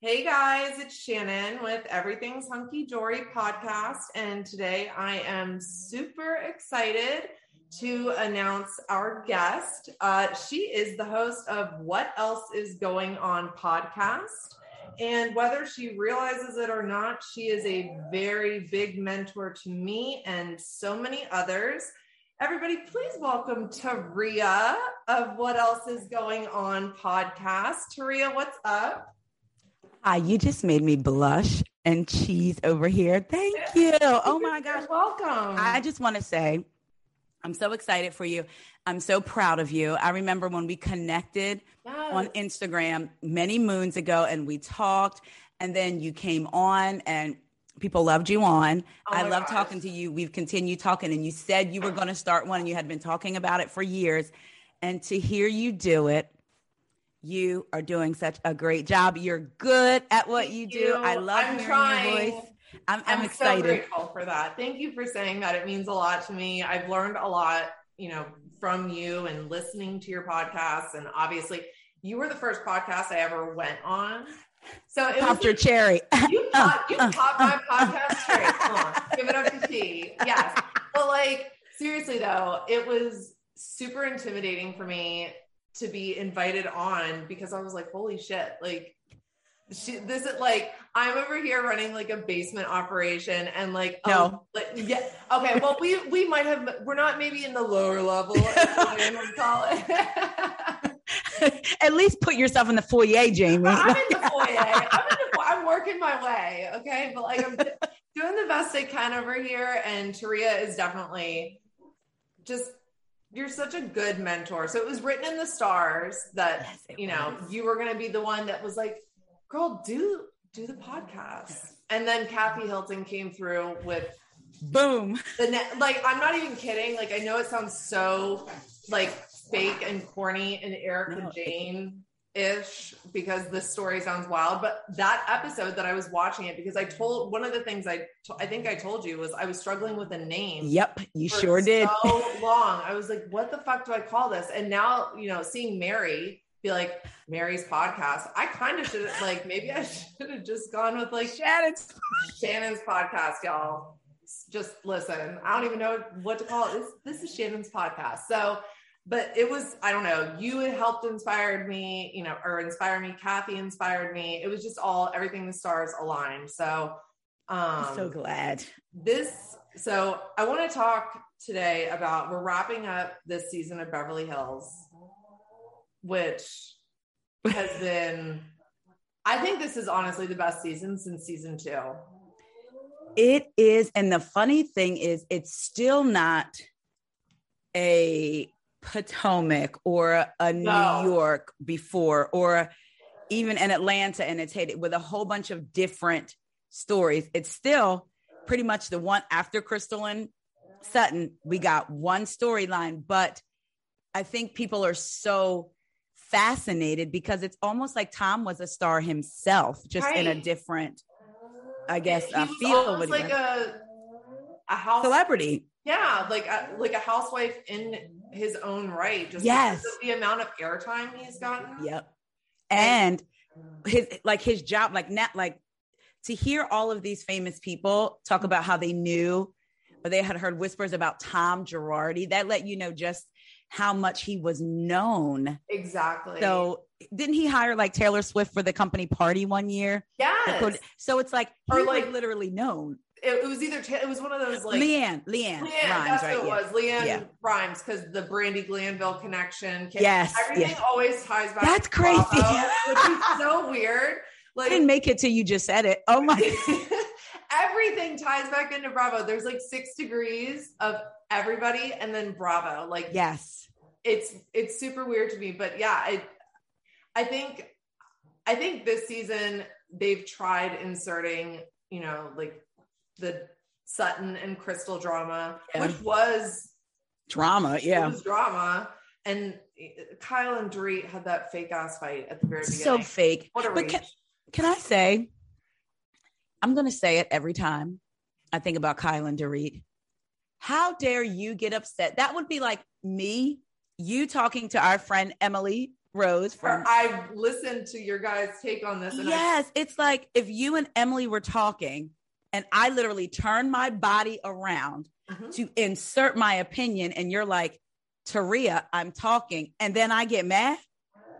Hey guys, it's Shannon with Everything's Hunky Dory podcast. And today I am super excited to announce our guest. Uh, she is the host of What Else Is Going On podcast. And whether she realizes it or not, she is a very big mentor to me and so many others. Everybody, please welcome Taria of What Else Is Going On podcast. Taria, what's up? Hi, you just made me blush and cheese over here. Thank you. Oh my gosh. You're welcome. I just want to say, I'm so excited for you. I'm so proud of you. I remember when we connected Yes. on Instagram many moons ago and we talked, and then you came on and people loved you on. Oh I love talking to you. We've continued talking, and you said you were going to start one and you had been talking about it for years. And to hear you do it, you are doing such a great job. You're good at what you Thank do. you. I love I'm hearing trying. your voice. I'm, I'm, so excited. grateful for that. Thank you for saying that. It means a lot to me. I've learned a lot, you know, from you and listening to your podcasts. And obviously, you were the first podcast I ever went on. So it Popped was your cherry. you caught you caught my podcast straight. Come on, give it up to T. Yes, but like seriously though, it was super intimidating for me to be invited on because I was like, holy shit, like. She, this is like I'm over here running like a basement operation and like No. um, like, yeah okay well we we might have we're not maybe in the lower level as Ryan call it At least put yourself in the foyer, Jamie. I'm in the foyer. I'm, in the, I'm working my way. Okay. But like I'm doing the best I can over here. And Taria is definitely just, you're such a good mentor. So it was written in the stars that, Yes, you know, was. you were going to be the one that was like, girl, do, do the podcast. And then Kathy Hilton came through with Boom. the net like i'm not even kidding like i know it sounds so like fake and corny and erika No, it- jayne ish because this story sounds wild but that episode that i was watching it because i told one of the things i to- i think i told you was i was struggling with a name Yep, you sure did. so long i was like what the fuck do i call this and now you know seeing mary be like mary's podcast i kind of should like maybe i should have just gone with like Shannon's Shannon's podcast, y'all. Just listen. I don't even know what to call it. This, this is Shannon's podcast. So, but it was, I don't know, you helped inspired me, you know, or inspire me. Kathy inspired me. It was just all, everything the stars aligned. So, um, I'm so glad. this, so I want to talk today about, we're wrapping up this season of Beverly Hills, which has been, I think this is honestly the best season since season two. It is, and the funny thing is, it's still not a Potomac or a No. New York before, or even an Atlanta, and it's hated with a whole bunch of different stories. It's still pretty much the one after Crystal and Sutton. We got one storyline, but I think people are so fascinated because it's almost like Tom was a star himself, just in a different, I guess, he uh, feel with like a a celebrity. Yeah like a, like a housewife in his own right just Yes. the amount of airtime he's gotten Yep. And his like his job, like not like to hear all of these famous people talk about how they knew or they had heard whispers about Tom Girardi, that let you know just how much he was known. exactly So didn't he hire like Taylor Swift for the company party one year? yes So it's like he Or, was like- literally known. It, it was either it was one of those like LeAnn, LeAnn, LeAnn, Rimes, that's right? what it yeah. was. LeAnn Yeah. Rimes, because the Brandi Glanville connection. Yes, everything yes. always ties back. That's to Bravo, crazy. which is so weird. Like I didn't make it till you just said it. Oh my everything ties back into Bravo. There's like six degrees of everybody, and then Bravo. Like yes. it's it's super weird to me, but yeah, I I think I think this season they've tried inserting, you know, like the Sutton and Crystal drama, Yeah. which was Drama, it yeah. was drama. And Kyle and Dorit had that fake ass fight at the very beginning. So fake. what a But reach. can, can I say, I'm going to say it every time I think about Kyle and Dorit. How dare you get upset? That would be like me, you talking to our friend Emily Rose from I've listened to your guys' take on this. And Yes, it's like if you and Emily were talking and I literally turn my body around I, Mhm. to insert my opinion and you're like, Taria, I'm talking, and then I get mad.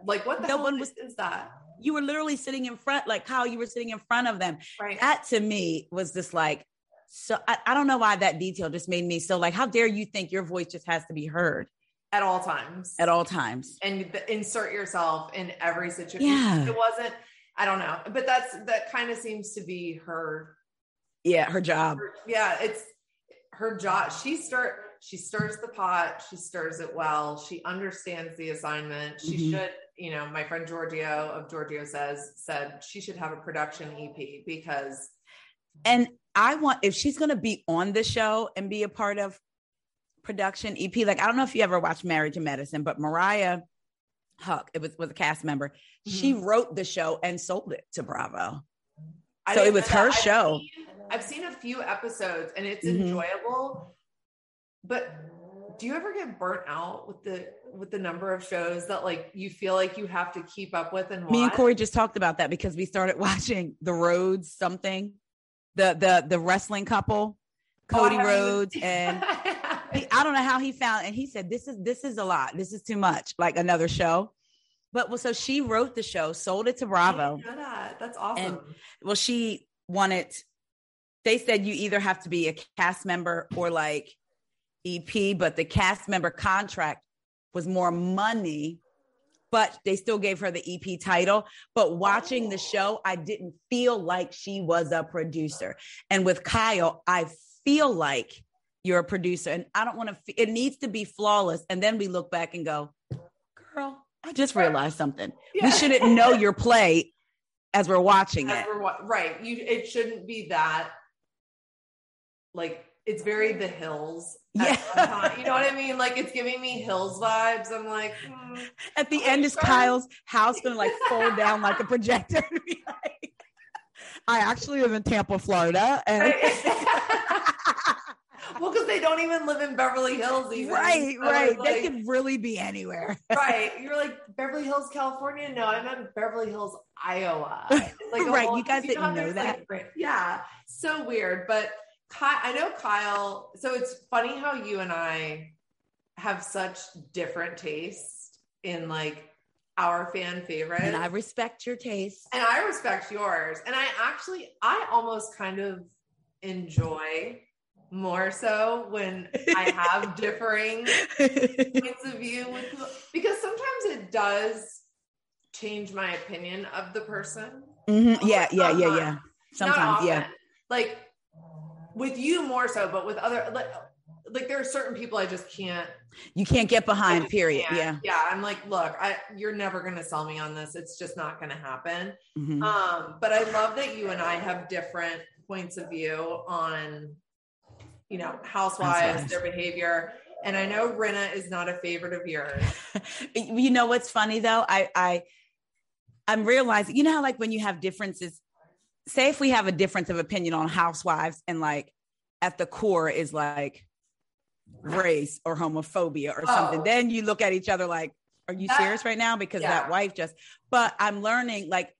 like what the No hell one was- is that? You were literally sitting in front, like how you were sitting in front of them. Right. That to me was just like, so I, I don't know why that detail just made me so like, how dare you think your voice just has to be heard At all times. at all times? and the, insert yourself in every situation. Yeah. It wasn't, I don't know, but that's, that kind of seems to be her, Yeah, her job. yeah, it's her job. She stir, she stirs the pot. She stirs it well. She understands the assignment. She Mhm. should, you know, my friend Giorgio of Giorgio says, said she should have a production EP because And I want if she's gonna be on the show and be a part of production EP, like I don't know if you ever watched Married to Medicine, but Mariah Huq, it was was a cast member. She wrote the show and sold it to Bravo. I So it was her that. Show. I've seen a few episodes and it's Mhm. enjoyable, but do you ever get burnt out with the with the number of shows that like you feel like you have to keep up with and Me and? Corey just talked about that because we started watching The Rhodes something, the the the wrestling couple, Oh, Cody haven't Rhodes and he, I don't know how he found, and he said, "This is this is a lot. This is too much, like another show." But well, so she wrote the show, sold it to Bravo. that. That's awesome. Well, she wanted. They said you either have to be a cast member or like EP, but the cast member contract was more money, but they still gave her the EP title. But watching the oh. show, I didn't feel like she was a producer. And with Kyle, I feel like you're a producer, and I don't want to. It needs to be flawless, and then we look back and go, "Girl, I just realized something. Yeah. We shouldn't know your play as we're watching As it." we're wa- right. You it shouldn't be that like it's very the hills. Yeah. You know what I mean? Like it's giving me hills vibes. I'm like, hmm. At the end, is? Kyle's house gonna like fold down like a projector? like, I actually live in Tampa, Florida, and well, because they don't even live in Beverly Hills, even. right, So right. it's they like- could really be anywhere. right. You're like Beverly Hills, California. No, I meant Beverly Hills, Iowa. Like Right, whole- you guys didn't how know that? like, yeah, so weird. But Ky- I know Kyle. So it's funny how you and I have such different tastes in like our fan favorites. And I respect your taste. and I respect yours. And I actually, I almost kind of enjoy more so when I have differing points of view with because sometimes it does change my opinion of the person. Mhm, Yeah, yeah, yeah, yeah. Sometimes, yeah. Like with you more so, but with other like, like there are certain people I just can't. You can't get behind. Period. can't. Yeah. yeah. I'm like, look, I you're never gonna sell me on this. It's just not gonna happen. Mhm. Um, but I love that you and I have different points of view on, you know, housewives, Housewives. their behavior. And I know Rinna is not a favorite of yours. you know what's funny though i i i'm realizing you know how like when you have differences say if we have a difference of opinion on housewives and like at the core is like race or homophobia or something Oh. then you look at each other like are you That- serious right now because that wife just but i'm learning like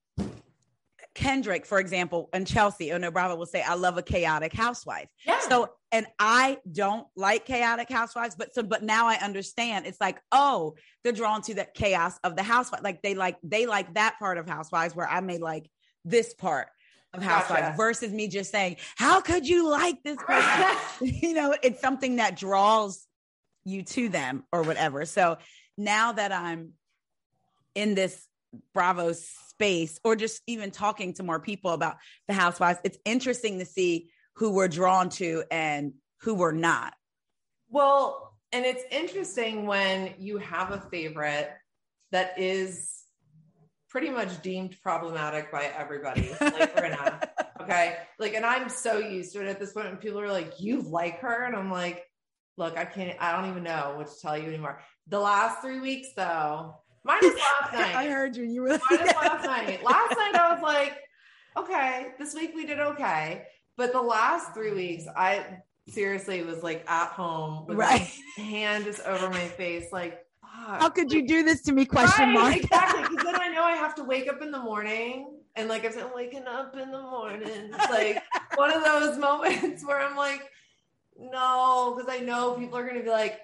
kendrick for example and chelsea oh no bravo will say i love a chaotic housewife Yeah. so, and I don't like chaotic housewives, but so, but now I understand. It's like, oh, they're drawn to the chaos of the housewife. Like they like they like that part of housewives, where I may like this part of housewives Gotcha. versus me just saying, how could you like this person? you know, it's something that draws you to them or whatever. So now that I'm in this Bravo space, or just even talking to more people about the housewives, it's interesting to see who we're drawn to and who we're not. Well, and it's interesting when you have a favorite that is pretty much deemed problematic by everybody, like Rinna. Okay. Like, and I'm so used to it at this point when people are like, you like her. And I'm like, look, I can't, I don't even know what to tell you anymore. The last three weeks, though, minus last night. I heard you. You were minus last night. Last night, I was like, okay, this week we did okay. But the last three weeks, I seriously was like at home with right. my hand just over my face, like, How could you do this to me? Question Right, mark. exactly. Because then I know I have to wake up in the morning. And like if I'm waking up in the morning, it's like one of those moments where I'm like, no, because I know people are gonna be like,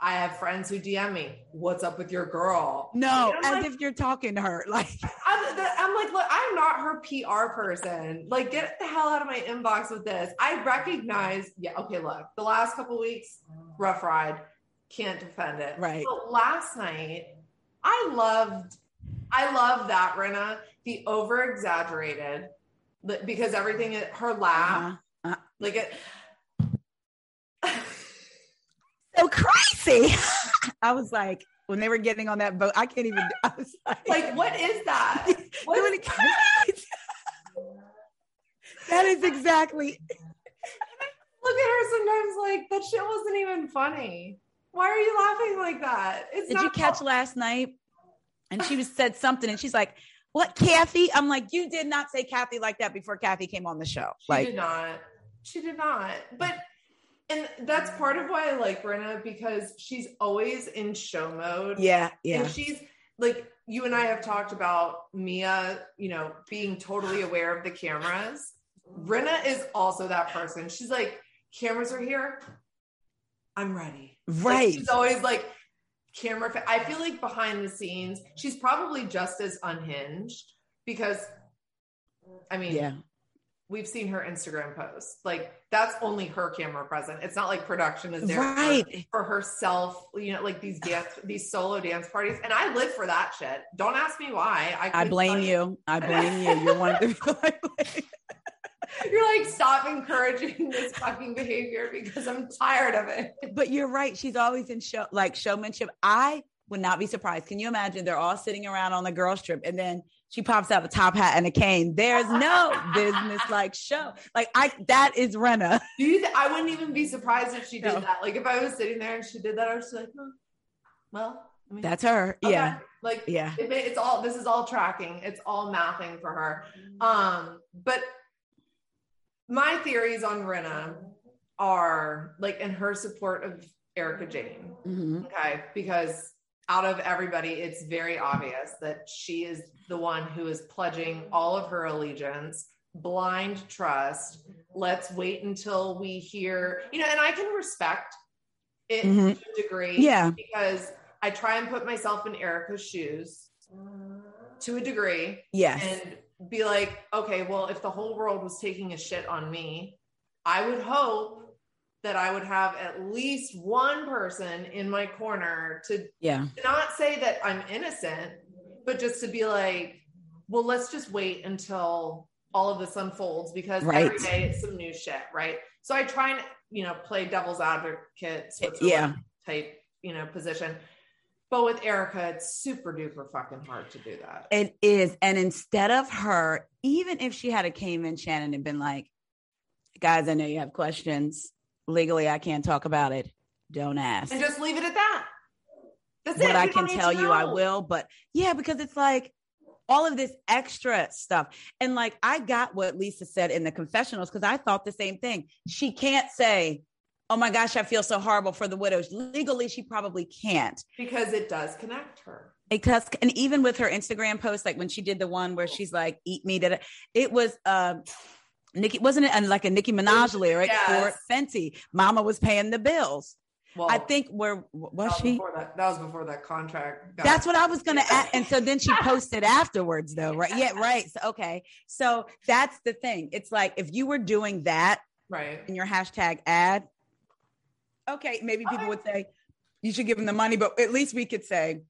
I have friends who DM me, what's up with your girl? No, as like, if you're talking to her. Like, I'm, the- I'm like, look, I'm not her PR person. Like, get the hell out of my inbox with this. I recognize, yeah, okay, look, the last couple weeks, rough ride, can't defend it. Right. But last night, I loved, I love that Rinna, the over exaggerated, because everything, her laugh, uh-huh. like it. so crazy. I was like, when they were getting on that boat, I can't even. I was like, Like, what is that? What is that? that is exactly. Look at her sometimes like that shit wasn't even funny. Why are you laughing like that? It's Did you catch last night? And she was said something, and she's like, "What, Kathy?" I'm like, "You did not say Kathy like that before Kathy came on the show." She Like, did not. She did not. But and that's part of why I like Brenna because she's always in show mode. yeah, yeah, And she's like you and I have talked about Mia, you know, being totally aware of the cameras. Brenna is also that person. She's like, cameras are here. I'm ready. Like, right. she's always like camera. fa- I feel like behind the scenes, she's probably just as unhinged because, I mean, yeah, we've seen her Instagram posts. Like that's only her camera present. It's not like production is there for- right. for, herself. You know, like these dance, these solo dance parties, and I live for that shit. Don't ask me why. I, I blame tell you. I blame you. You're one of the people I blame. You're like stop encouraging this fucking behavior because I'm tired of it. But you're right. She's always in show like showmanship. I would not be surprised. Can you imagine? They're all sitting around on the girls trip, and then she pops out a top hat and a cane. There's no business like show. Like I, that is Rinna. Do you? Th- I wouldn't even be surprised if she did No. that. Like if I was sitting there and she did that, I was like, well, I mean, That's her. okay. Yeah, Like yeah. it it's all this is all tracking it's all mathing for her um but my theories on Rinna are like in her support of Erika Jayne Mhm. okay because out of everybody it's very obvious that she is the one who is pledging all of her allegiance blind trust let's wait until we hear you know and I can respect it Mhm. to a degree Yeah. because I try and put myself in Erika's shoes to a degree Yes. and be like, okay, well, if the whole world was taking a shit on me, I would hope that I would have at least one person in my corner to yeah. not say that I'm innocent, but just to be like, well, let's just wait until all of this unfolds because every Right. day it's some new shit, right? So I try and you know play devil's advocate, Yeah. type you know position. But with Erika, it's super duper fucking hard to do that. It is. And instead of her, even if she had a came in Shannon and been like, guys, I know you have questions. Legally, I can't talk about it. Don't ask. and just leave it at that. That's it. what I You can tell you, I will. But yeah, because it's like all of this extra stuff. And like I got what Lisa said in the confessionals because I thought the same thing. She can't say, Oh my gosh, I feel so horrible for the widows. Legally, she probably can't. because it does connect her. Because and even with her Instagram post, like when she did the one where she's like, eat me, did it was um Nicki, wasn't it uh, like a Nicki Minaj lyric Yes. for Fenty? Mama was paying the bills. Well, I think where that was was she? before that. That was before that contract. got- That's what I was gonna add. And so then she posted afterwards, though, right? Yeah, right. So okay. So that's the thing. It's like if you were doing that right. in your hashtag ad, okay, maybe people Okay. would say you should give them the money, but at least we could say,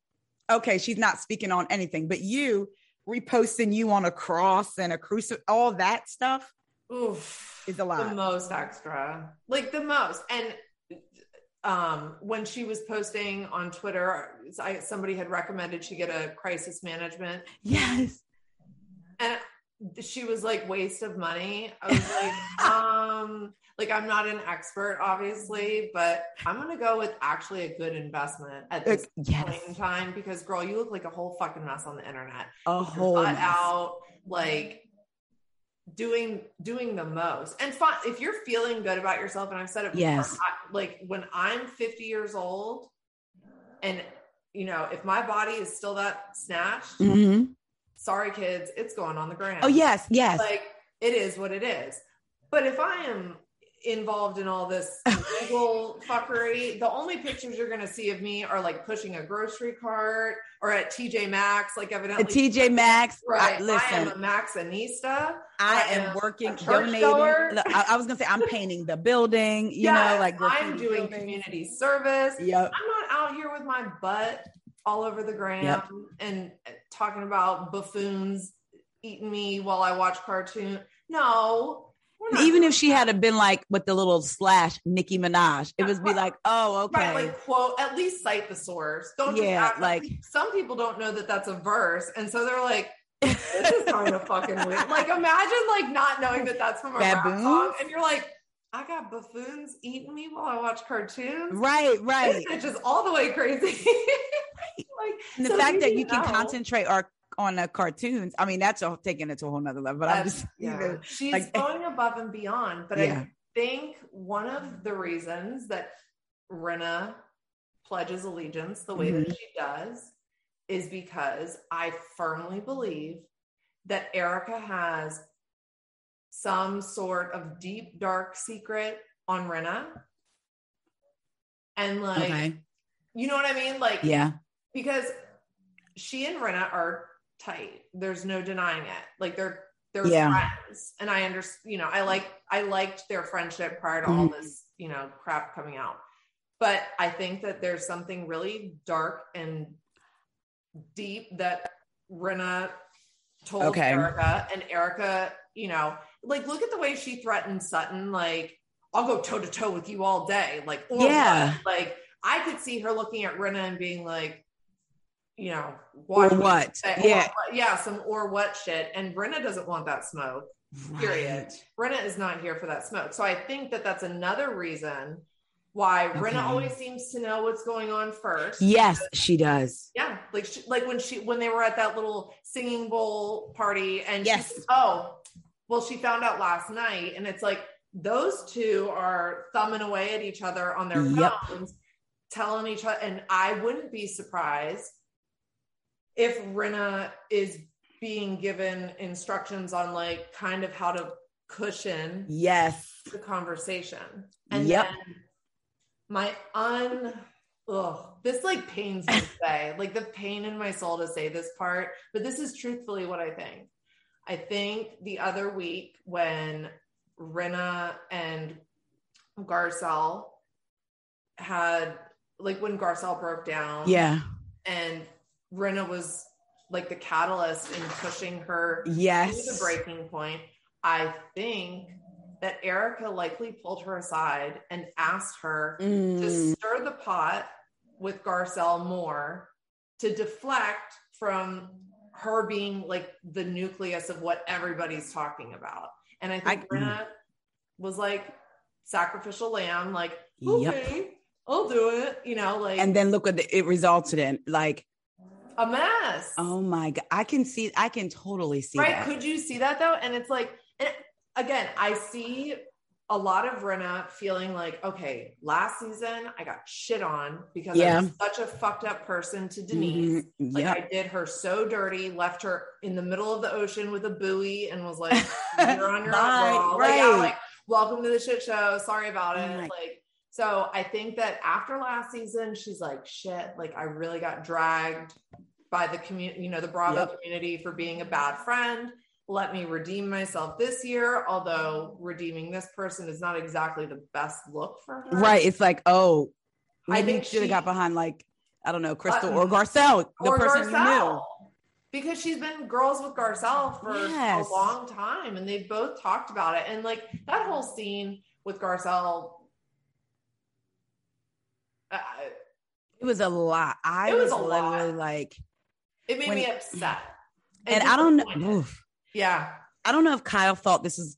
okay, she's not speaking on anything. But you reposting you on a cross and a crucifix, all that stuff Oof. is a lot. the most extra like the most and um when she was posting on twitter I, somebody had recommended she get a crisis management Yes. and she was like waste of money i was like um like i'm not an expert obviously but i'm gonna go with actually a good investment at this yes. point in time because girl you look like a whole fucking mess on the internet A whole mess. out like doing doing the most and if you're feeling good about yourself and i've said it before Yes. I, like when i'm 50 years old and you know, if my body is still that snatched, Mhm. Sorry kids, it's going on the ground. Oh yes, yes. Like it is what it is. But if I am involved in all this legal fuckery, the only pictures you're going to see of me are like pushing a grocery cart or at TJ Maxx, like evidently. At TJ Maxx. Right. I, I am listen, a Maxxinista. I, I am am working, donating. Look, I, I was gonna say I'm painting the building. You Yes, know, like I'm doing buildings. community service. Yep. I'm not out here with my butt all over the gram Yep. and uh, talking about buffoons eating me while I watch cartoon. No. Even if she had been like with the little slash Nicki Minaj, it would be like, oh, okay. Right, like quote, at least cite the source. Don't just Yeah, act like- some people don't know that that's a verse, and so they're like, "This is kind of fucking weird." Like, imagine like not knowing that that's from a rap song, and you're like, "I got buffoons eating me while I watch cartoons." right, right. This just all the way crazy. like And the so fact that you to can concentrate our, on the cartoons, I mean, that's a, taking it to a whole nother level. But I'm just, yeah. you know, she's like- going above and beyond. But Yeah. I think one of the reasons that Rinna pledges allegiance the way Mm-hmm. that she does is because I firmly believe that Erika has some sort of deep, dark secret on Rinna. And like, okay. you know what I mean? Like, Yeah. because she and Rinna are tight. There's no denying it. Like they're they're Yeah. friends, and I understand. You know, I like I liked their friendship prior to all Mhm. this you know crap coming out. But I think that there's something really dark and deep that Rinna told Okay. Erika, and Erika, you know, like look at the way she threatened Sutton, like. I'll go toe to toe with you all day. Like, or Yeah. what? Like, I could see her looking at Rinna and being like, you know, Or what? say, Yeah. what- yeah, some or what shit. And Brenna doesn't want that smoke. Period. Right. Brenna is not here for that smoke. So I think that that's another reason why Okay. Brenna always seems to know what's going on first. Yes, she does. Yeah, like she, like when she when they were at that little singing bowl party, and Yes. said, oh, well, she found out last night, and it's like those two are thumbing away at each other on their Yep. phones, telling each other, and I wouldn't be surprised if Rinna is being given instructions on like kind of how to cushion Yes. the conversation. And Yep. then my un ugh, this like pains me to say, like the pain in my soul to say this part, but this is truthfully what I think. I think the other week when Rinna and Garcelle had like when Garcelle broke down Yeah. and Rinna was like the catalyst in pushing her to the breaking point. I think that Erika likely pulled her aside and asked her to Mm, stir the pot with Garcelle more to deflect from her being like the nucleus of what everybody's talking about. And I think I- Rinna was like sacrificial lamb, like, Yep. okay, I'll do it, you know, like and then look what the, it resulted in. Like, a mess. oh my God. I can see, I can totally see right that. could you see that though and it's like and again i see a lot of Rinna feeling like okay last season i got shit on because I'm such a fucked up person to denise Mhm. like Yep. i did her so dirty left her in the middle of the ocean with a buoy and was like you're on your Bye. own girl. like, yeah, Right. like welcome to the shit show sorry about Oh it my- like so i think that after last season she's like shit like i really got dragged by the community you know the bravo Yep. community for being a bad friend let me redeem myself this year although redeeming this person is not exactly the best look for her Right. It's like, oh, I think should have got behind like, I don't know, Crystal Uh, or Garcelle, the or person you knew. Because she's been girls with Garcelle for Yes. a long time and they've both talked about it. And like that whole scene with Garcelle, uh, It was a lot. I It was was, a lot. literally like, it made When- me upset. and I don't know. oof. Yeah. I don't know if Kyle thought this is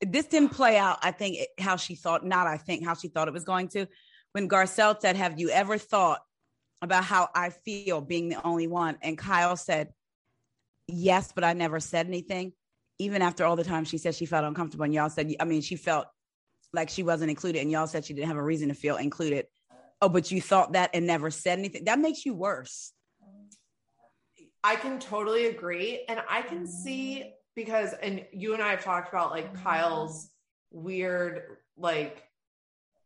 this didn't play out. I think how she thought, not I think how she thought it was going to. When Garcelle said, "Have you ever thought about how I feel being the only one?" and Kyle said, "Yes, but I never said anything." Even after all the time she said she felt uncomfortable, and y'all said, I mean, she felt like she wasn't included, and y'all said she didn't have a reason to feel included. oh, but you thought that and never said anything. That makes you worse. I can totally agree. And I can see because, and you and I have talked about like Kyle's weird, like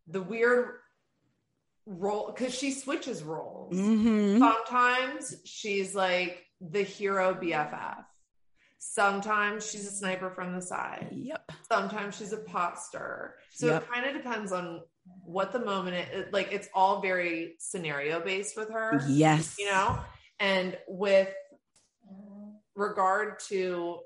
the weird role because she switches roles. Mhm. Sometimes she's like the hero BFF. Sometimes she's a sniper from the side. Yep. Sometimes she's a pot stirrer. So Yep. it kind of depends on what the moment is. Like it's all very scenario based with her Yes. you know and with regard to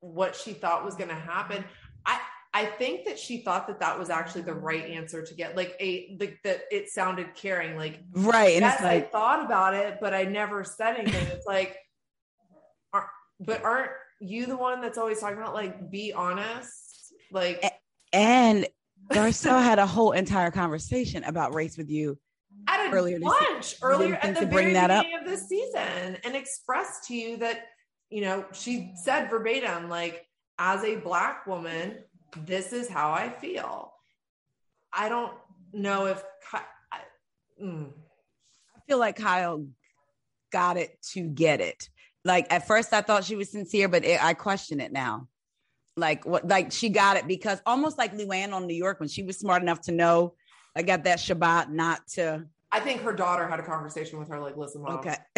what she thought was going to happen i i think that she thought that that was actually the right answer to get like a like that it sounded caring like Right. And yes it's like, i thought about it but i never said anything it's like are, but aren't you the one that's always talking about like be honest like and Garcelle had a whole entire conversation about race with you. at a earlier lunch earlier at the very beginning of this season and expressed to you that you know she said verbatim like as a black woman this is how i feel i don't know if I, mm. I feel like Kyle got it to get it. Like at first, I thought she was sincere, but it, I question it now. Like what? Like she got it because almost like Luann on New York when she was smart enough to know, I got that Shabbat not to. I think her daughter had a conversation with her like listen mom Okay.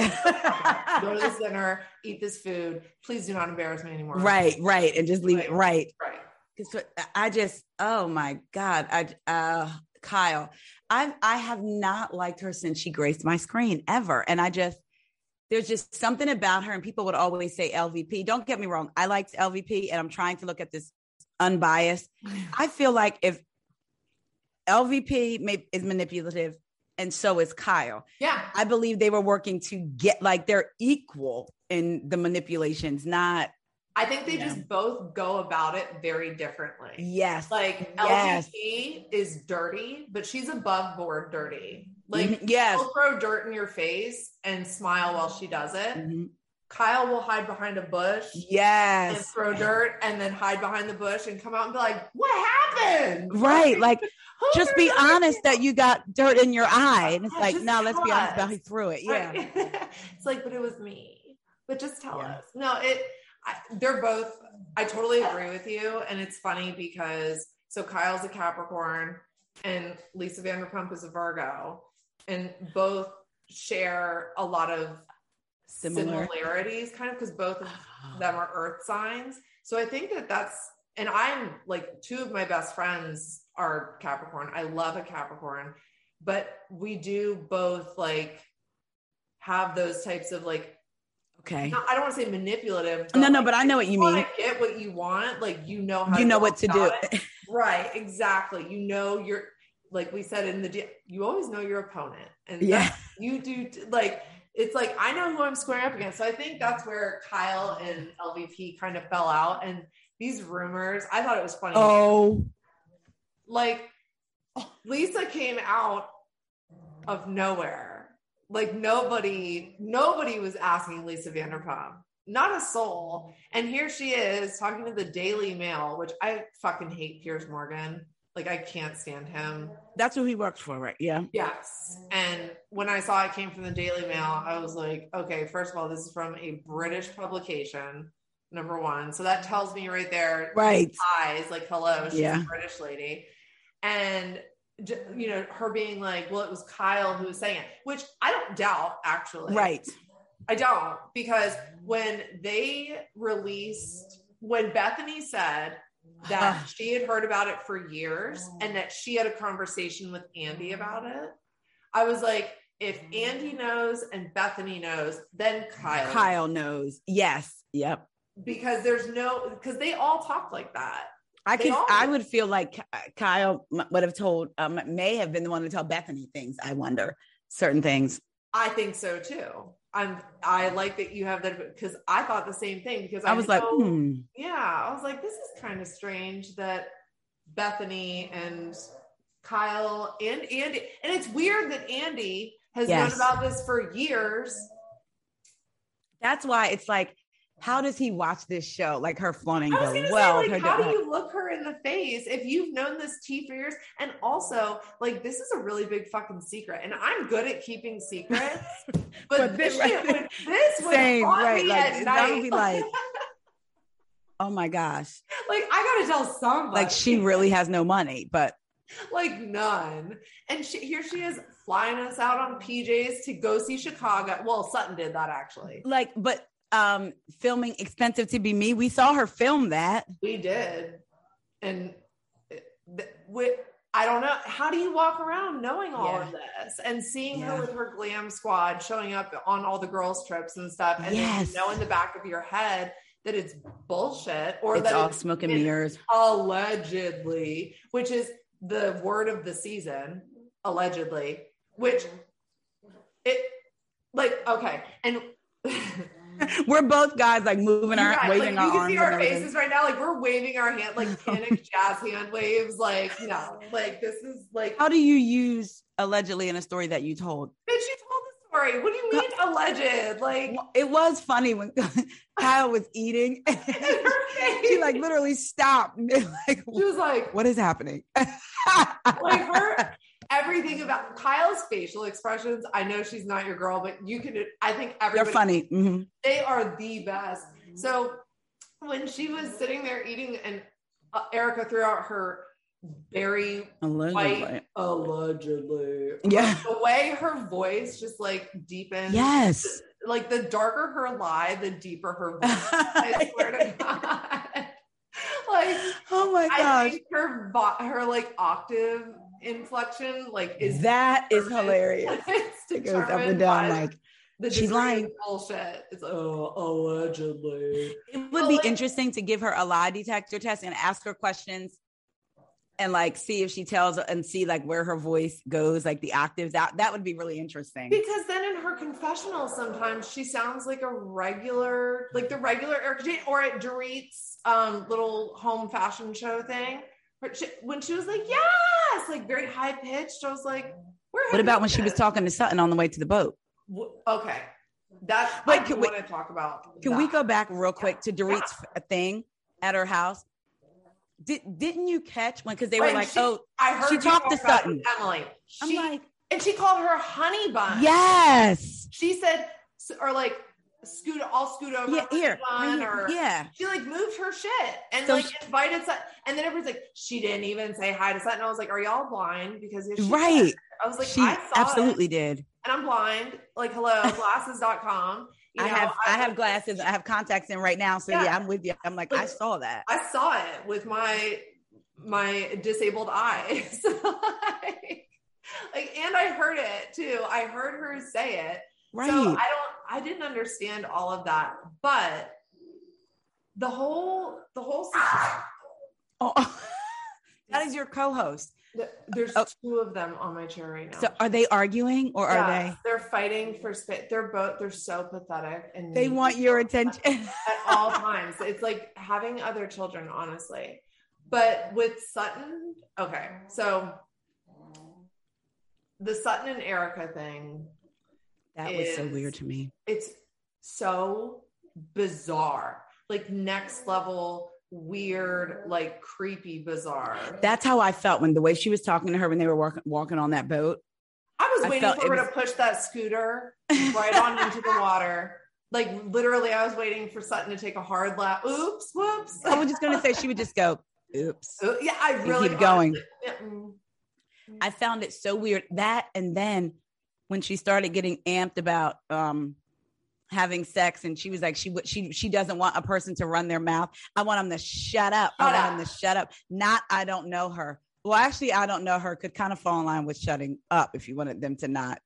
go to this dinner eat this food please do not embarrass me anymore right, right, and just leave it right. right 'Cause I just, oh my God, I, uh, Kyle, I, I have not liked her since she graced my screen ever, and I just, there's just something about her, and people would always say LVP. Don't get me wrong, I liked LVP, and I'm trying to look at this unbiased. I feel like if LVP may, is manipulative, and so is Kyle. yeah I believe they were working to get like they're equal in the manipulations, not i think they Yeah. just both go about it very differently yes, Like Yes. LVP is dirty, but she's above board dirty. Like Mhm. yes. she'll throw dirt in your face and smile while she does it. Mhm. Kyle will hide behind a bush and Yes. throw dirt and then hide behind the bush and come out and be like, What happened? Right. Like, Who just be honest that you got dirt in your eye. And it's Yeah, like, no, let's be honest us. about who threw it. Yeah. Right? it's like, but it was me. But just tell Yeah. us. No, it. I, they're both. I totally agree with you, and it's funny because so Kyle's a Capricorn, and Lisa Vanderpump is a Virgo, and both share a lot of Similar. similarities, kind of because both of oh. them are Earth signs. So I think that that's. And I'm like two of my best friends are Capricorn. I love a Capricorn, but we do both like have those types of like Okay. not- I don't want to say manipulative. No, no, like, but I know what if you mean. Get what you want, like you know how You know what to do. right? Exactly. You know you're like we said in the you always know your opponent, and Yeah. you do like it's like I know who I'm squaring up against. So I think that's where Kyle and LVP kind of fell out, and these rumors. I thought it was funny. Oh, like Lisa came out of nowhere. Like nobody, nobody was asking Lisa Vanderpump, not a soul. And here she is talking to the Daily Mail, which I fucking hate Piers Morgan. Like I can't stand him. that's who he works for, right? Yeah. Yes. And when I saw it came from the Daily Mail, I was like, okay, first of all, this is from a British publication, number one. So that tells me right there, Right. eyes like hello she's Yeah. a british lady and you know her being like well it was kyle who was saying it which i don't doubt actually Right. i don't because when they released when bethany said that she had heard about it for years and that she had a conversation with andy about it i was like if andy knows and bethany knows then kyle Kyle knows. Yes. Yep. Because there's no because they all talk like that I They could. all I would feel like Kyle would have told, um, may have been the one to tell Bethany things. I wonder certain things. I think so too. I'm I like that you have that because I thought the same thing because I, I was like, hmm. yeah, I was like, this is kind of strange that Bethany and Kyle and Andy, and it's weird that Andy has Yes. known about this for years. that's why it's like how does he watch this show? Like her flaunting the wealth. say, like, how do you look her in the face if you've known this tea for years? And also, like, this is a really big fucking secret, and I'm good at keeping secrets, but, But this this- would this would Same, right, me like, that would be like- oh my gosh. like I gotta tell somebody, Like she really has no money, but like none. And she, here she is flying us out on PJs to go see Chicago. Well, Sutton did that actually. like, but um filming expensive to be me. We saw her film that. We did, and th- we, I don't know. How do you walk around knowing all Yeah. of this and seeing Yeah. her with her glam squad showing up on all the girls' trips and stuff, and Yes. know in the back of your head that it's bullshit or It's that all it's smoke and mirrors. allegedly, which is the word of the season, allegedly, which it like okay, and We're both guys like moving our Right, waving like, our you can see our faces right now, like we're waving our hand, like panic jazz hand waves, like no, like this is like. How do you use allegedly in a story that you told? Bitch, you told the story. What do you mean alleged? Like It was funny when Kyle was eating. in she like literally stopped. like, She was like, what is happening? like her everything about Kyle's facial expressions. I know she's not your girl, but you can. I think everybody. They're everybody funny. Mhm. they are the best. So when she was sitting there eating, and uh, Erica threw out her very Allegedly. white allegedly. Yeah. the way her voice just like deepens. Yes. like the darker her lie, the deeper her voice. I swear to God. like oh my I gosh. think her her like octave inflection like is That is hilarious. it's It goes up and down like the she's degree of lying. bullshit. It's oh allegedly. it would Well, be like- interesting to give her a lie detector test and ask her questions and like see if she tells and see like where her voice goes, like the octaves out. That would be really interesting. Because then in her confessional, sometimes she sounds like a regular, like the regular Erika Jayne, or at Dorit's um, little home fashion show thing. She- When she was like, yes, like very high pitched, I was like, where What about when she was talking to Sutton on the way to the boat? W- Okay. That's Wait, I can we- want to talk about. Can we go back real quick to Dorit's f- thing at her house? Did didn't you catch when because they were like, she- oh, I heard she talked to Sutton. Emily. I'm She, like, and she called her honey bun. yes, She said, or like, scoot, I'll scoot over. yeah, here, bun, right here, or yeah. she like moved her shit and So like she- invited Sutton. And then everyone's like, she didn't even say hi to Sutton. I was like, are y'all blind? Because she Right. I was like, she I saw absolutely it, did. and I'm blind. Like, hello, glasses.com. You I have I have glasses. I have contacts in right now. So yeah, Yeah. I'm with you. I'm like, I saw that. I saw it with my my disabled eyes. like, like, and I heard it too. I heard her say it. Right. So I don't I didn't understand all of that. But the whole the whole oh, that is your co-host. there's Oh. two of them on my chair right now. So are they arguing or are they? They're fighting for space. They're both they're so pathetic and? They want your attention. at all times. It's like having other children, honestly. But with Sutton, okay, so the Sutton and Erika thing, that was so weird to me. it's so bizarre, like next level weird, like creepy bizarre. That's how I felt when the way she was talking to her when they were walking walking on that boat. I was I waiting for her it to push that scooter right on into the water. Like literally, I was waiting for Sutton to take a hard lap. Oops, whoops. I was just gonna say she would just go, oops. Uh, yeah, I really keep going. I found it so weird that and then when she started getting amped about um having sex and she was like she would she she doesn't want a person to run their mouth. I want them to shut up. Shut I up. want them to shut up. Not I don't know her. Well, actually, I don't know her. Could kind of fall in line with shutting up if you wanted them to not.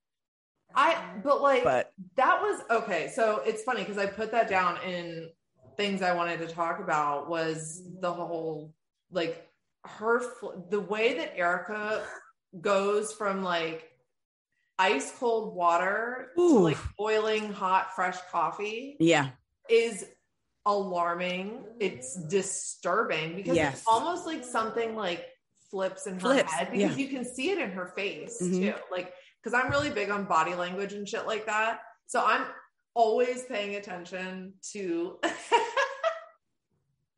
I but like But that was okay. So it's funny because I put that down in things I wanted to talk about was the whole like her the way that Erika goes from like ice cold water to like boiling hot fresh coffee yeah, is alarming. It's disturbing because Yes. it's almost like something like flips in her Flips, head because yeah. you can see it in her face Mhm. too. Like, because I'm really big on body language and shit like that. So I'm always paying attention to.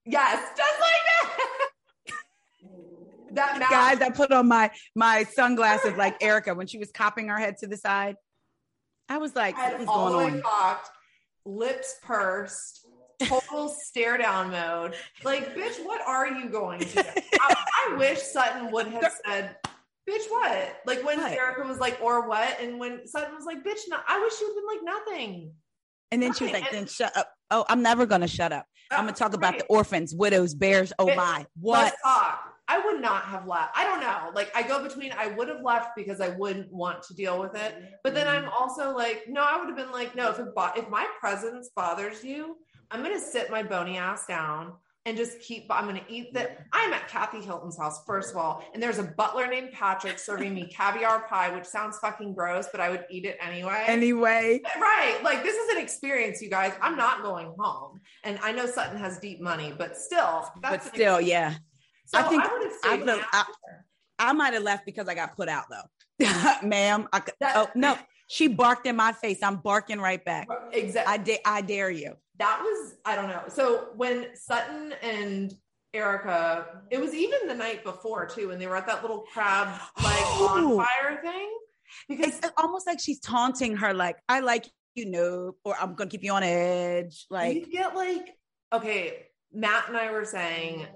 yes, just like that. That mouth. Guys, I put on my my sunglasses like Erika when she was copping her head to the side. I was like, what is all the going way on? cocked, lips pursed, total stare down mode. Like, bitch, what are you going to do? I, I wish Sutton would have said, bitch, what? Like when What? Erika was like, or what? And when Sutton was like, bitch, no, I wish she would have been like, nothing. And then she was like, then shut up. Oh, I'm never gonna shut up. Oh, I'm gonna talk about the orphans, widows, bears. Oh It- my. What? Let's talk. I would not have left. I don't know. Like I go between I would have left because I wouldn't want to deal with it. Mm-hmm. But then mm-hmm. I'm also like, no, I would have been like, no, if it bo- if my presence bothers you, I'm gonna sit my bony ass down and just keep I'm gonna eat that. I'm at Kathy Hilton's house, first of all, and there's a butler named Patrick serving me caviar pie, which sounds fucking gross, but I would eat it anyway. Anyway, Right. Like this is an experience, you guys. I'm not going home. And I know Sutton has deep money, but still, but still, yeah. So I think I would have I I- I might have left because I got put out though. Ma'am. I could, That- oh no. She barked in my face. I'm barking right back. Exactly. I da- I dare you. that was I don't know. So when Sutton and Erika, it was even the night before too, when they were at that little crab like bonfire thing. Because It's almost like she's taunting her, like, I like you, no, or I'm gonna keep you on edge. Like, you get like okay, Matt and I were saying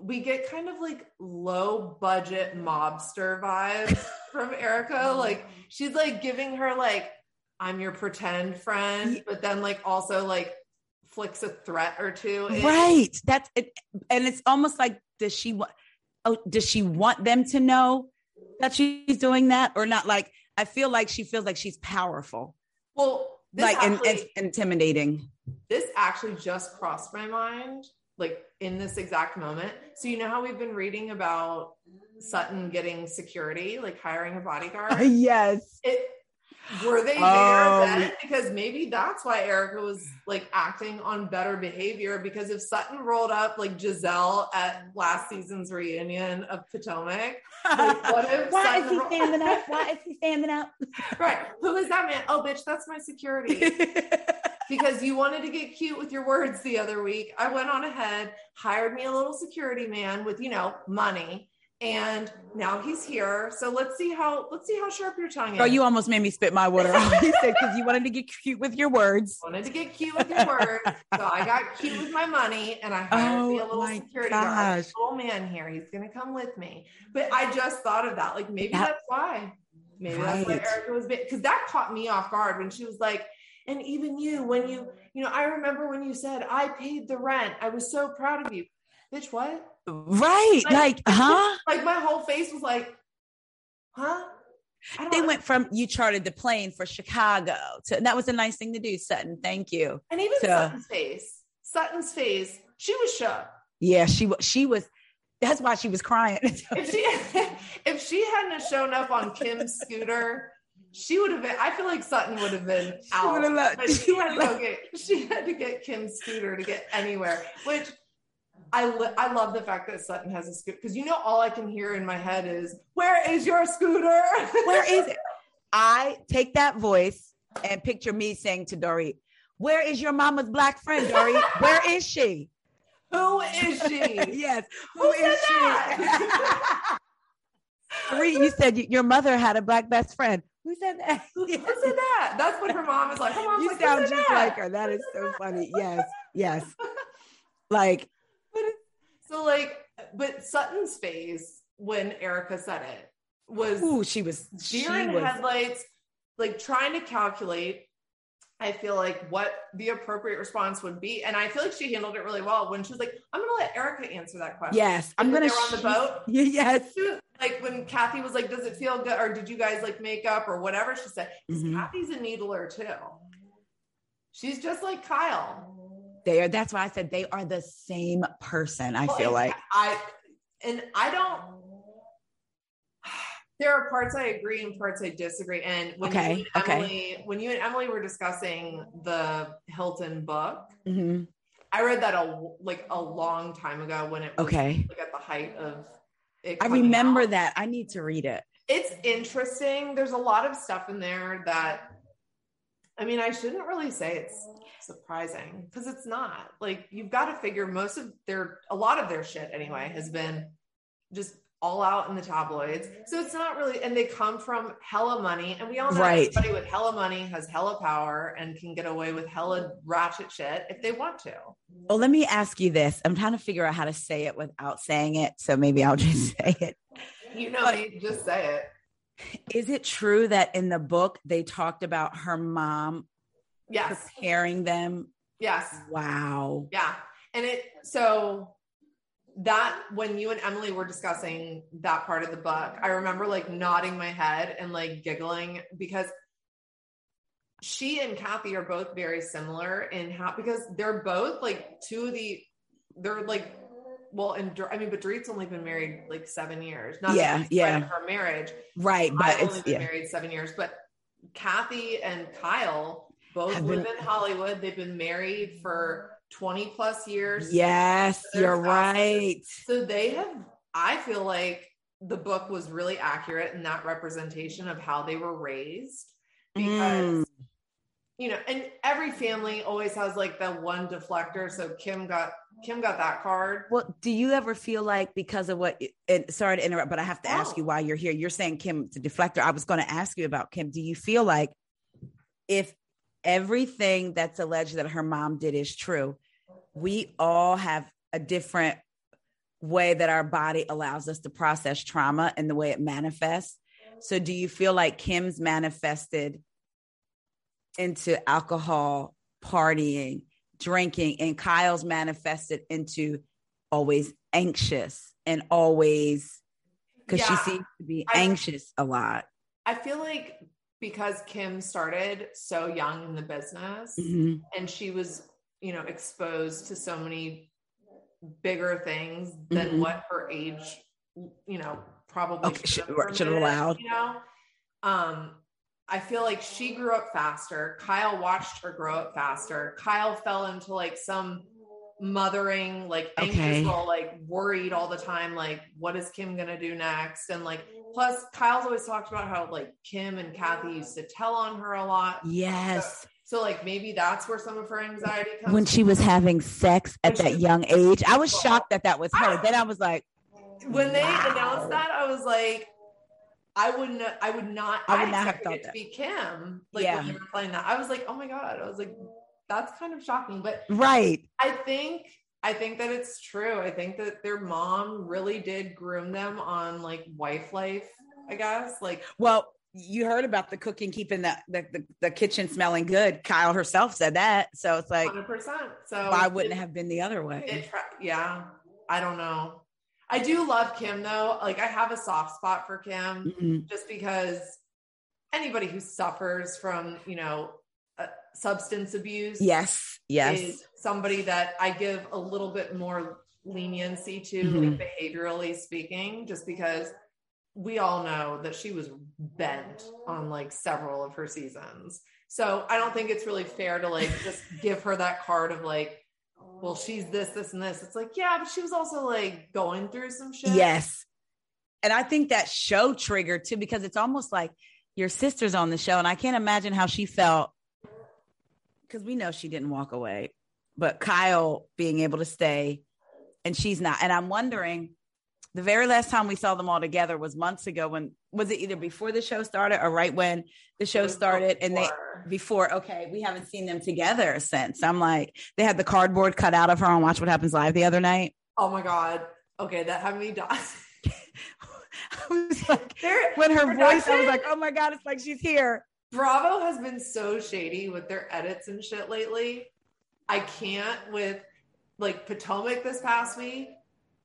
we get kind of like low budget mobster vibes from Erika. Like she's like giving her like I'm your pretend friend, but then like also like flicks a threat or two. in. right. That's it. And it's almost like, does she want, oh, does she want them to know that she's doing that or not? Like, I feel like she feels like she's powerful, Well, like, and, actually, and intimidating. this actually just crossed my mind, like in this exact moment. So you know how we've been reading about Sutton getting security, like hiring a bodyguard. yes. it were they there Oh. then? Because maybe that's why Erika was like acting on better behavior. Because if Sutton rolled up like Gizelle at last season's reunion of Potomac, like, what if Why is he ro- standing up? Why is he standing up? right? Who is that man? Oh, bitch, that's my security. Because you wanted to get cute with your words the other week. I went on ahead, hired me a little security man with, you know, money. And now he's here. So let's see how let's see how sharp your tongue is. Oh, you almost made me spit my water out. Said because you wanted to get cute with your words. wanted to get cute with your words. so I got cute with my money and I hired oh me a Oh little security guard. gosh. Little man here. He's gonna come with me. But I just thought of that. Like maybe That- that's why. Maybe that's why Right. Erika was because that caught me off guard when she was like, and even you, when you, you know, I remember when you said, I paid the rent. I was so proud of you. Bitch, what? Right. Like- Like, huh? Like my whole face was like, huh? They went from you chartered the plane for Chicago to that was a nice thing to do, Sutton. Thank you. and even to- Sutton's face, Sutton's face, she was shook. Yeah, she was she was that's why she was crying. if she if she hadn't shown up on Kim's scooter, she would have been. I feel like Sutton would have been She out. would've left- but she had to go get. She had to get Kim's scooter to get anywhere. Which I li- I love the fact that Sutton has a scooter because you know all I can hear in my head is "Where is your scooter? Where is it? I take that voice and picture me saying to Dorit, Where is your mama's black friend, Dorit? Where is she? Who is she? yes. Who Who is she? Dorit, you said your mother had a black best friend. Who said that? Who said that? That's what her mom is like. Her mom's you like, "Who sound just that?" like her. That is so funny. Yes, yes. Like, So like, but Sutton's face when Erika said it was ooh, she was. She deer in was. headlights, like trying to calculate. I feel like what the appropriate response would be, and I feel like she handled it really well when she was like, "I'm going to let Erika answer that question." Yes, I'm gonna. they were on the boat? Yes. She was- Like when Kathy was like, "Does it feel good?" or "Did you guys like make up?" or whatever she said. Mhm. Kathy's a needler too. She's just like Kyle. They are. That's why I said they are the same person. I Well, feel like. I and I don't. There are parts I agree and parts I disagree. And when Okay, you and okay. Emily, when you and Emily were discussing the Hilton book, Mhm. I read that a like a long time ago when it was Okay. like at the height of. I remember out. that. I need to read it. It's interesting. There's a lot of stuff in there that I mean, I shouldn't really say it's surprising because it's not. Like you've got to figure most of their a lot of their shit anyway has been just all out in the tabloids. So it's not really, and they come from hella money. And we all know Right. everybody with hella money has hella power and can get away with hella ratchet shit if they want to. Well, let me ask you this. I'm trying to figure out how to say it without saying it. So maybe I'll just say it. You know, me, just say it. Is it true that in the book they talked about her mom Yes. preparing them? Yes. Wow. Yeah. And it, so that when you and Emily were discussing that part of the book, I remember like nodding my head and like giggling because she and Kathy are both very similar in how, because they're both like two of the, they're like, well, and I mean, but Dorit's only been married like seven years. Not Yeah, yeah. her marriage. Right. But I've it's only been yeah. married seven years, but Kathy and Kyle both Have live been- in Hollywood. They've been married for 20 plus years. Yes, you're right. So they have, I feel like the book was really accurate in that representation of how they were raised because, Mm. you know, and every family always has like the one deflector. So Kim got, Kim got that card. Well, do you ever feel like because of what? And sorry to interrupt, but I have to ask Oh. you while you're here. You're saying Kim to deflector. I was going to ask you about Kim. Do you feel like if everything that's alleged that her mom did is true, we all have a different way that our body allows us to process trauma and the way it manifests. So, do you feel like Kim's manifested into alcohol, partying, drinking, and Kyle's manifested into always anxious and always because Yeah. she seems to be anxious a lot. I feel like because Kim started so young in the business Mhm. and she was, you know, exposed to so many bigger things than Mhm. what her age, you know, probably Okay, should- have should have allowed. You know, um, I feel like she grew up faster. Kyle watched her grow up faster. Kyle fell into like some mothering, like anxious Okay. role, like worried all the time, like what is Kim gonna do next? And like plus Kyle's always talked about how like Kim and Kathy used to tell on her a lot. Yes. So like maybe that's where some of her anxiety comes When she was having sex at When that she- young age, I was shocked that that was her. Then I was like, when they Wow. announced that, I was like, I wouldn't, I would not, I would not have thought it to that. be Kim. Like Yeah. when they were playing that, I was like, oh my god, I was like, that's kind of shocking. But right. I think, I think that it's true. I think that their mom really did groom them on like wife life. I guess like Well, you heard about the cooking keeping the, the, the, the kitchen smelling good. Kyle herself said that. So it's like, hundred percent. So why wouldn't it- it have been the other way? It yeah, I don't know. I do love Kim though. Like I have a soft spot for Kim. Mhm. just because anybody who suffers from you know substance abuse Yes. Yes. is somebody that i give a little bit more leniency to Mhm. like behaviorally speaking just because we all know that she was bent on like several of her seasons so i don't think it's really fair to like just give her that card of like well she's this this and this it's like yeah but she was also like going through some shit Yes. And I think that show triggered too, because it's almost like your sister's on the show. And I can't imagine how she felt because we know she didn't walk away, but Kyle being able to stay and she's not. And I'm wondering the very last time we saw them all together was months ago when was it either before the show started or right when the show started and they before. okay we haven't seen them together since i'm like they had the cardboard cut out of her on watch what happens live the other night oh my god okay that had me die I was like, There- when her voice, I was like, oh my God, it's like she's here. Bravo has been so shady with their edits and shit lately. I can't with like Potomac this past week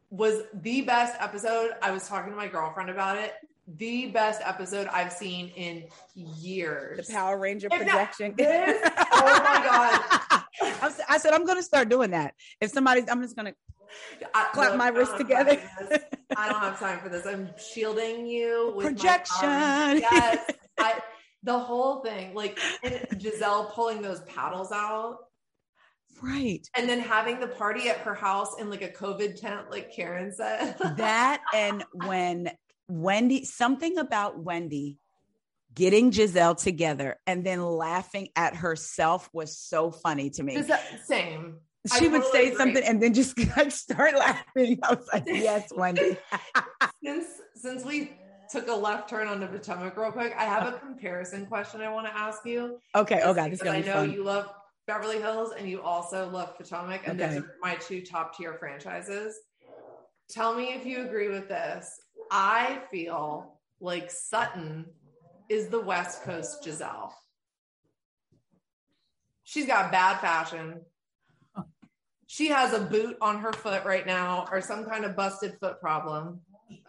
was the best episode. I was talking to my girlfriend about it. The best episode I've seen in years. The Power Ranger If projection. this- oh my God. I, was- I said, I'm going to start doing that. If somebody's, I'm just going to clap look, my I don't wrist have together. I don't have time for this. I'm shielding you with Projection. Yes. I the whole thing, like and Gizelle pulling those paddles out. right. And then having the party at her house in like a COVID tent, like Karen said. That and when Wendy, something about Wendy getting Gizelle together and then laughing at herself was so funny to me. That, same. She I would totally say agree. something and then just like start laughing. I was like, yes, Wendy. since since we took a left turn on the Potomac real quick, I have a comparison question I want to ask you. Okay. Oh God, this is I know fun. you love Beverly Hills and you also love Potomac, and okay. those are my two top tier franchises. Tell me if you agree with this. I feel like Sutton is the West Coast Gizelle. She's got bad fashion. She has a boot on her foot right now or some kind of busted foot problem.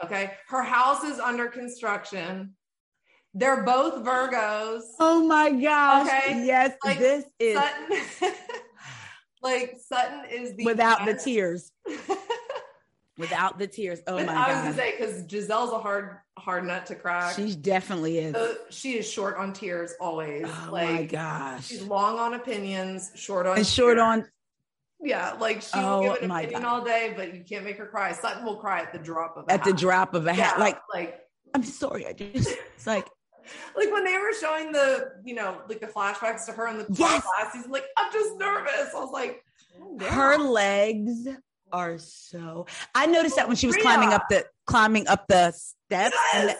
Okay. Her house is under construction. They're both Virgos. Oh my gosh. Okay. Yes, like this is Sutton, like Sutton is the without best. the tears. without the tears. Oh my god. I was gonna say because Gizelle's a hard, hard nut to crack. She definitely is. So she is short on tears always. Oh like, my gosh. She's long on opinions, short on and short on yeah, like she will oh, give an opinion God. all day, but you can't make her cry. Sutton will cry at the drop of at hat. the drop of a hat. Yeah, like, like I'm sorry, I just it's like like when they were showing the you know like the flashbacks to her in the yes. last season. Like I'm just nervous. I was like, oh, her legs are so. I noticed that when she was climbing up the climbing up the steps. Yes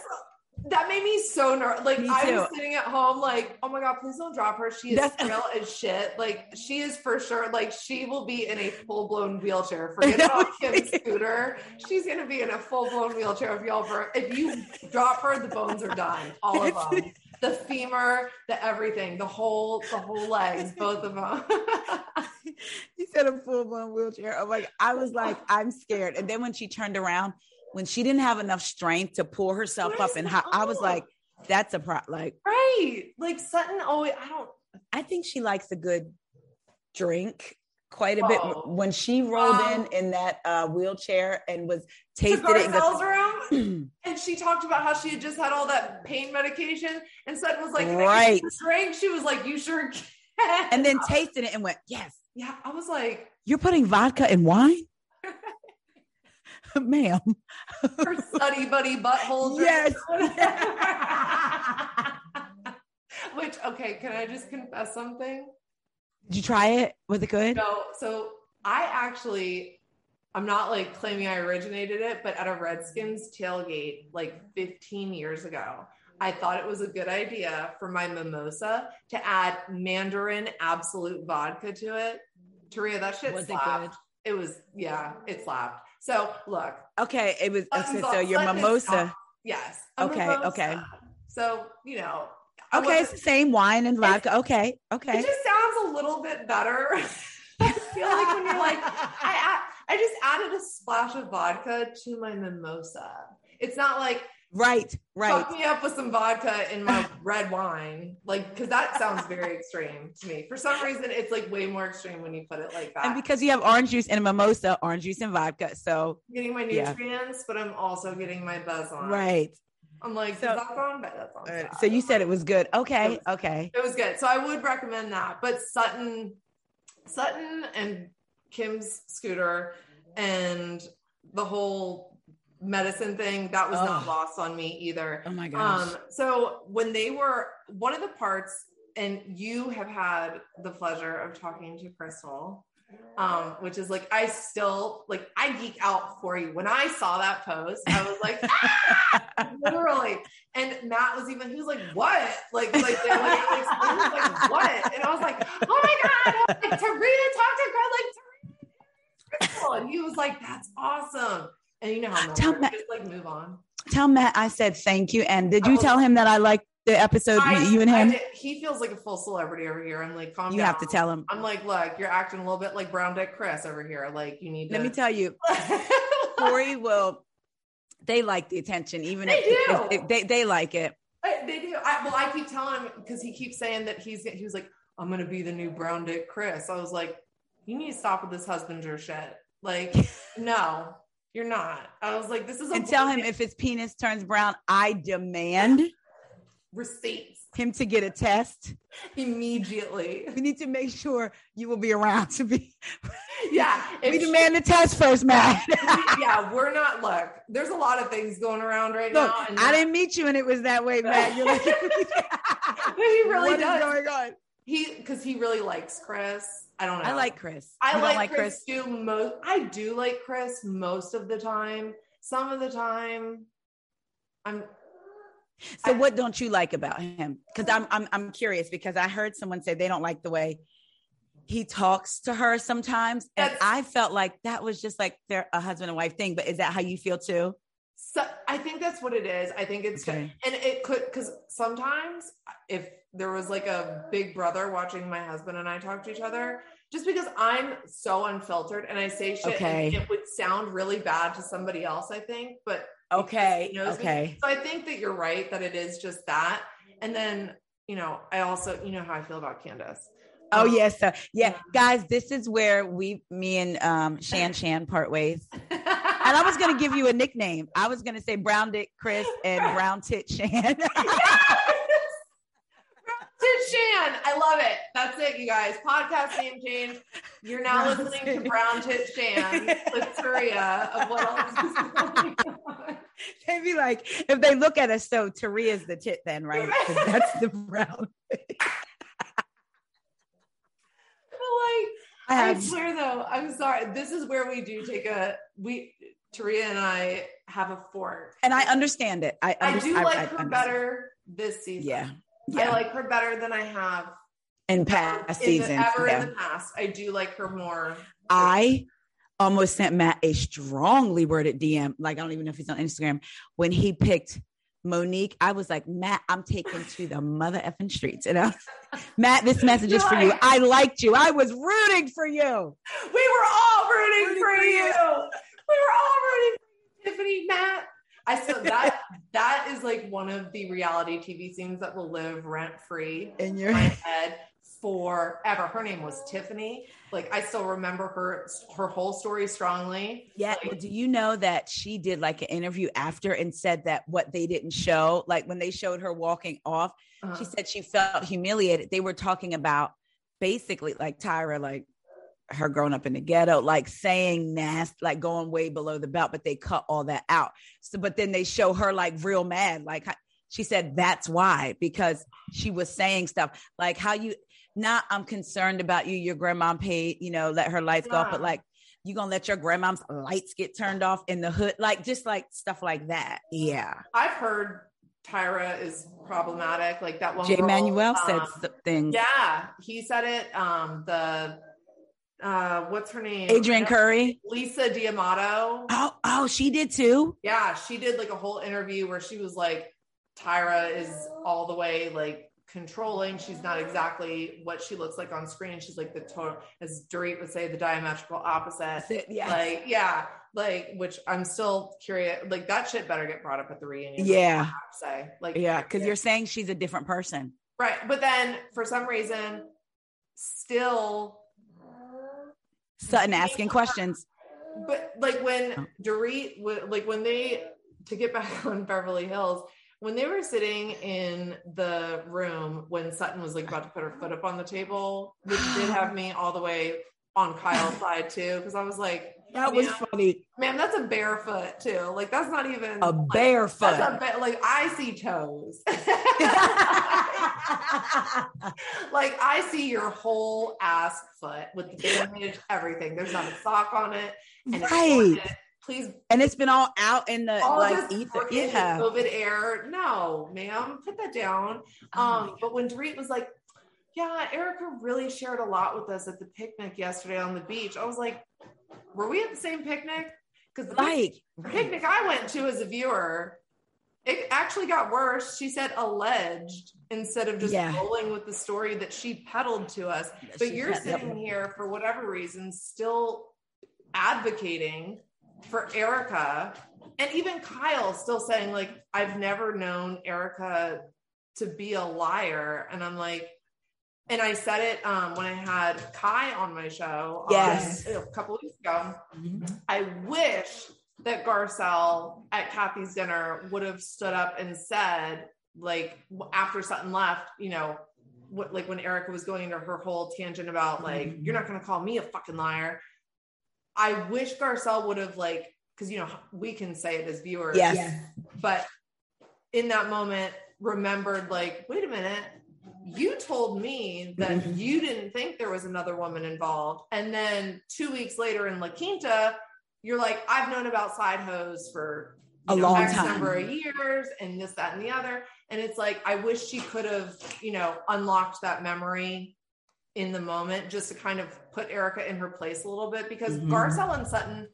that made me so nervous. Like I was sitting at home, like, oh my god, please don't drop her. She is That's- real as shit. Like she is for sure. Like she will be in a full blown wheelchair. Forget about Kim's scooter. She's gonna be in a full blown wheelchair if y'all. If you drop her, the bones are done. All of them. The femur, the everything, the whole, the whole legs, both of them. he said a full blown wheelchair. I'm like, I was like, I'm scared. And then when she turned around, when she didn't have enough strength to pull herself up and how, I was like, that's a pro like right. Like Sutton always I don't I think she likes a good drink quite a bit when she rolled in in that uh, wheelchair and was tasted it room, and she talked about how she had just had all that pain medication and Sutton was like right. drink. She was like you sure can and then tasted it and went yes. Yeah I was like you're putting vodka in wine ma'am. Her study buddy butthole. Yes. Which, okay, can I just confess something? Did you try it? Was it good? No. So I actually, I'm not like claiming I originated it, but at a Redskins tailgate like 15 years ago, I thought it was a good idea for my mimosa to add Mandarin Absolut vodka to it. Taria, that shit was slapped. it good? It was, yeah, it slapped. So look. Okay, it was okay, so your mimosa. Yes. Okay, mimosa. okay. So, you know. Okay, it's the same wine and vodka. Okay, okay. It just sounds a little bit better. I feel like when you're like, I, I just added a splash of vodka to my mimosa. It's not like Right, right. Fuck me up with some vodka in my red wine. Like, because that sounds very extreme to me. For some reason, it's like way more extreme when you put it like that. And because you have orange juice and a mimosa, orange juice and vodka. So, I'm getting my nutrients, yeah. but I'm also getting my buzz on. Right. I'm like, so, that's on, but that's on. Uh, so you said it was good. Okay. It was, okay. It was good. So I would recommend that. But Sutton, Sutton and Kim's scooter and the whole medicine thing that was oh. not lost on me either. Oh my gosh. um so when they were one of the parts and you have had the pleasure of talking to crystal um which is like i still like i geek out for you. When i saw that post i was like ah! literally. And matt was even he was like what? Like like, like, like, like what? And i was like oh my god like Taria talked to girl like Crystal. and he was like that's awesome and you know how tell Matt, just like move on. Tell Matt I said thank you. And did you oh, tell him that I liked the episode I, you and him? he feels like a full celebrity over here. I'm like, calm you down. have to tell him. I'm like, look, you're acting a little bit like Brown Dick Chris over here. Like you need to. Let me tell you, Corey will. They like the attention, even they if, do. If, if they they like it. they do. I, well, I keep telling him because he keeps saying that he's he was like, I'm gonna be the new Brown Dick Chris. I was like, you need to stop with this husbander shit. Like, no, you're not. I was like, this is a and tell him if his penis turns brown, I demand receipts. him to get a test immediately. We need to make sure you will be around to be. Yeah, we demand the test first, Matt. yeah, we're not. Look, there's a lot of things going around right look, now. And I didn't meet you, and it was that way, Matt. You're like, he really what does. Going on? He because he really likes Chris. I don't know. I like Chris. I like, don't like Chris, Chris. too. Most I do like Chris most of the time. Some of the time, I'm. So I- what don't you like about him? Because I'm I'm I'm curious because I heard someone say they don't like the way he talks to her sometimes, and I felt like that was just like they're a husband and wife thing. But is that how you feel too? So I think that's what it is. I think it's Okay. and it could because sometimes if there was like a big brother watching my husband and I talk to each other, just because I'm so unfiltered and I say shit, Okay. it would sound really bad to somebody else. I think, but Okay, knows me. okay. So I think that you're right that it is just that. And then you know, I also you know how I feel about Candace. Oh Um, yes. Yeah, yeah. guys, this is where we, me and um, Shan Shan part ways. And I was gonna give you a nickname. I was gonna say Brown Dick Chris and Brown Tit Shan. Shan. I love it. That's it, you guys. Podcast name change. You're now Brown listening to Brown Tit Shan, the Turia of what else. They'd be like, if they look at us, so Taria's the tit then, right? that's the brown. But like, I I swear though, I'm sorry. This is where we do take a we Taria and I have a fork. and I understand it. I I do like her understand. better this season. Yeah. I like her better than I have in past in the- seasons. ever yeah. in the past. I do like her more. I almost sent Matt a strongly worded DM. Like I don't even know if he's on Instagram. When he picked Monique, I was like, Matt, I'm taking to the mother effing streets. You know, Matt, this message is for you. I liked you. I was rooting for you. We were all rooting, Rooting for, for you. you. We were all rooting for you, Tiffany, Matt. I still that that is like one of the reality TV scenes that will live rent free In your my head forever. Her name was Tiffany. Like I still remember her her whole story strongly. Yeah. well, do you know that she did like an interview after and said that what they didn't show, like when they showed her walking off, Uh, she said she felt humiliated. They were talking about basically like Tyra, like her growing up in the ghetto, like saying nasty, like going way below the belt, but they cut all that out. So, but then they show her like real mad. Like she said, that's why, because she was saying stuff like how you, not, I'm concerned about you, your grandma paid, you know, let her lights go off, but like, you gonna let your grandma's lights get turned off in the hood, like just like stuff like that. Yeah. I've heard Tyra is problematic. Like that one. Jay girl, Manuel said um, some things. Yeah, he said it. Um, the uh, what's her name? Adrianne Curry. Lisa D'Amato. Oh, oh, she did too. Yeah, she did like a whole interview where she was like, Tyra is all the way like controlling. She's not exactly what she looks like on screen. She's like the total, as Dorit would say, the diametrical opposite. Yeah. Like, yeah, like which I'm still curious. Like that shit better get brought up at the reunion. Yeah. I have to say, like, yeah. Cause you're saying she's a different person. right. But then for some reason, still Sutton asking questions. But like Oh. when Dorit, w- like when they, to get back on Beverly Hills, when they were sitting in the room when Sutton was like about to put her foot up on the table, which did have me all the way on Kyle's side too, because I was like, That was Yeah. funny. man, that's a barefoot too. Like that's not even A like, barefoot. That's a ba- like I see toes. like I see your whole ass foot with the damage, everything. There's not a sock on it. And right. it. Please And it's been all out in the all like ether. Yeah. COVID air. No, ma'am, put that down. Oh Um, but when Dorit was like, "Yeah, Erika really shared a lot with us at the picnic yesterday on the beach," I was like, "Were we at the same picnic?" Because the Like, picnic I went to as a viewer, it actually got worse. She said alleged instead of just Yeah. rolling with the story that she peddled to us. But you're yep. sitting here for whatever reason, still advocating for Erika, and even Kyle still saying like, "I've never known Erika to be a liar," and I'm like. And I said it um, when I had Kai on my show um, Yes. a couple weeks ago. Mhm. I wish that Garcelle at Kathy's dinner would have stood up and said, like after Sutton left, you know, what like when Erika was going into her whole tangent about like, Mhm. you're not gonna call me a fucking liar. I wish Garcelle would have like, because you know, we can say it as viewers, Yes. Yeah. but in that moment remembered like, wait a minute, you told me that Mhm. you didn't think there was another woman involved. And then two weeks later in La Quinta, you're like, I've known about side hose for A know, long X time. number of years and this, that, and the other. And it's like, I wish she could have, you know, unlocked that memory in the moment just to kind of put Erika in her place a little bit because Mhm. Garcelle and Sutton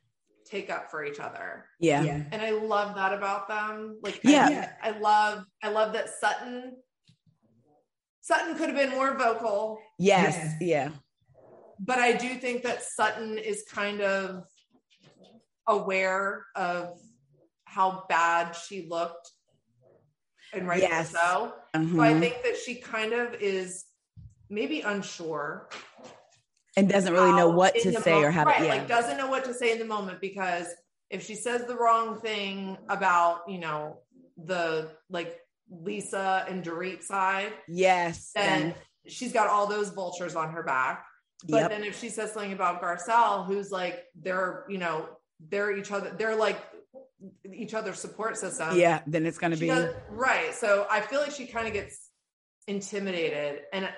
take up for each other. Yeah. Yeah. And I love that about them. Like, Yeah. I, I love, I love that Sutton, Sutton could have been more vocal, Yes. Yes. Yeah. but I do think that Sutton is kind of aware of how bad she looked and rightfully Yes. so. So I Mhm. think that she kind of is maybe unsure And doesn't really know what to say mo- or how to. right, Yeah. like doesn't know what to say in the moment because if she says the wrong thing about you know the like Lisa and Dorit side, yes. and- she's got all those vultures on her back. But Yep. then if she says something about Garcelle, who's like they're you know they're each other, they're like each other's support system. yeah. Then it's gonna She be. does- right. So I feel like she kind of gets intimidated, and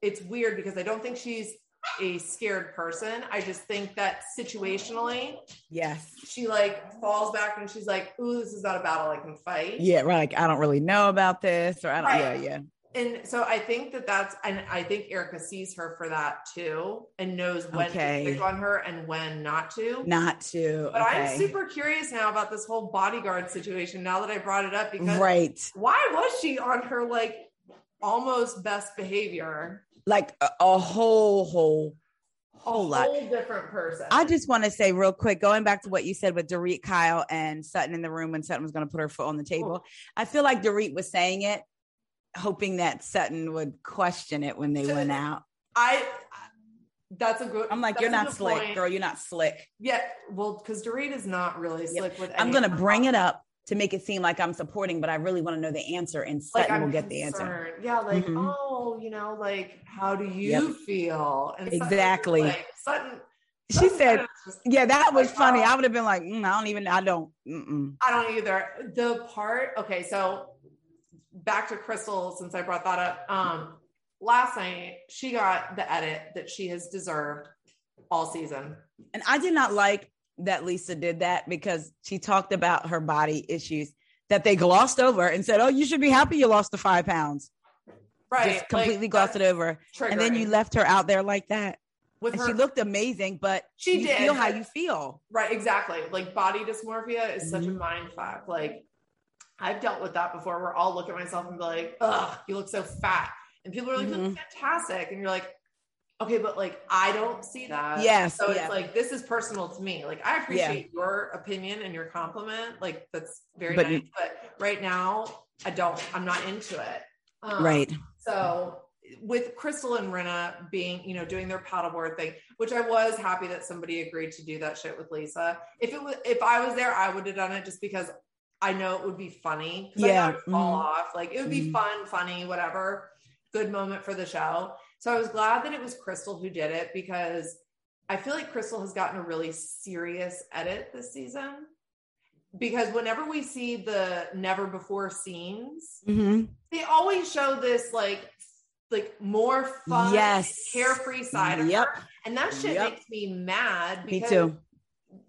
it's weird because I don't think she's a scared person. I just think that situationally, Yes. she like falls back and she's like, "Ooh, this is not a battle I can fight." Yeah. Right. Like I don't really know about this, or I don't. Right. Yeah. Yeah. And so I think that that's, and I think Erika sees her for that too, and knows when Okay. to pick on her and when not to. Not to. But okay. I'm super curious now about this whole bodyguard situation. Now that I brought it up, because right. why was she on her like almost best behavior? Like a, a whole, whole, whole lot. whole different person. I just want to say real quick, going back to what you said with Dorit, Kyle, and Sutton in the room when Sutton was going to put her foot on the table. I feel like Dorit was saying it, hoping that Sutton would question it when they So- went out. I. That's a good. I'm like, you're not slick, point. girl. You're not slick. Yeah, well, because Dorit is not really slick with. I'm going to bring it up to make it seem like I'm supporting, but I really want to know the answer, and like Sutton I'm will get the answer. Yeah, like Mhm. oh, you know, like how do you Yep. feel? And Exactly. Like, Sutton. She Sutton said, just- Yeah, that was Like, funny. oh. I would have been like, mm, I don't even, I don't. Mm-mm. I don't either. The part. Okay, so back to Crystal since I brought that up. Um, last night she got the edit that she has deserved all season. And I did not like that Lisa did that because she talked about her body issues that they glossed over and said, Oh, you should be happy you lost the five pounds. Right, Just completely like, glossed it over. And then you left her out there like that. with her. she looked amazing, but She you did, feel how you feel. Right, exactly. Like body dysmorphia is such a Mhm. mind fuck. Like I've dealt with that before where I'll look at myself and be like, ugh, you look so fat. And people are like, you Mm-hmm. look fantastic. And you're like, okay, but like I don't see that. Yes, So yeah. it's like this is personal to me. Like I appreciate your opinion and your compliment. Like that's very But- nice. But right now I don't, I'm not into it. Um, right. so with Crystal and Rinna being, you know, doing their paddleboard thing, which I was happy that somebody agreed to do that shit with Lisa. If it was, if I was there, I would have done it just because I know it would be funny. 'Cause I know Yeah, fall mhm. off. Like it would be Mhm. fun, funny, whatever. Good moment for the show. So I was glad that it was Crystal who did it because I feel like Crystal has gotten a really serious edit this season. Because whenever we see the never before scenes, Mhm. they always show this like like more fun Yes. carefree side of Yep. her and that shit Yep. makes me mad Me too.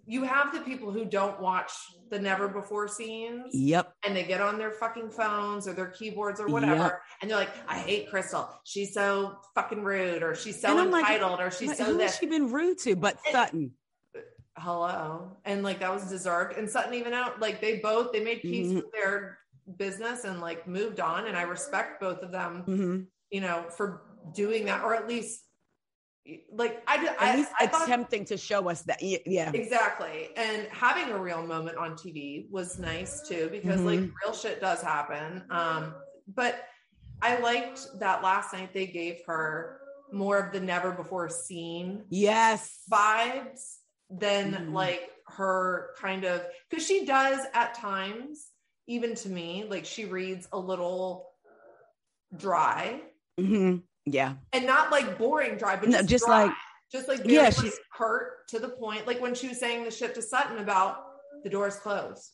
you have the people who don't watch the never before scenes Yep. and they get on their fucking phones or their keyboards or whatever Yep. and they're like i hate crystal she's so fucking rude or she's so And I'm like, entitled or she's Like, so who has she been rude to? But Sutton. hello and like that was deserved and sutton even out like they both they made peace Mhm. with their business and like moved on and i respect both of them Mhm. you know, for doing that, or at least like I did. At I, least I thought attempting to show us that. Yeah. exactly, and having a real moment on TV was nice too because like Mhm. real shit does happen. Um, but I liked that last night they gave her more of the never before seen Yes. vibes than Mhm. like her kind of because she does at times even to me, like she reads a little dry hmm Yeah. and not like boring dry, but No, just, just dry. like- just like Yeah, like, she's- curt to the point. Like when she was saying the shit to Sutton about the doors closed.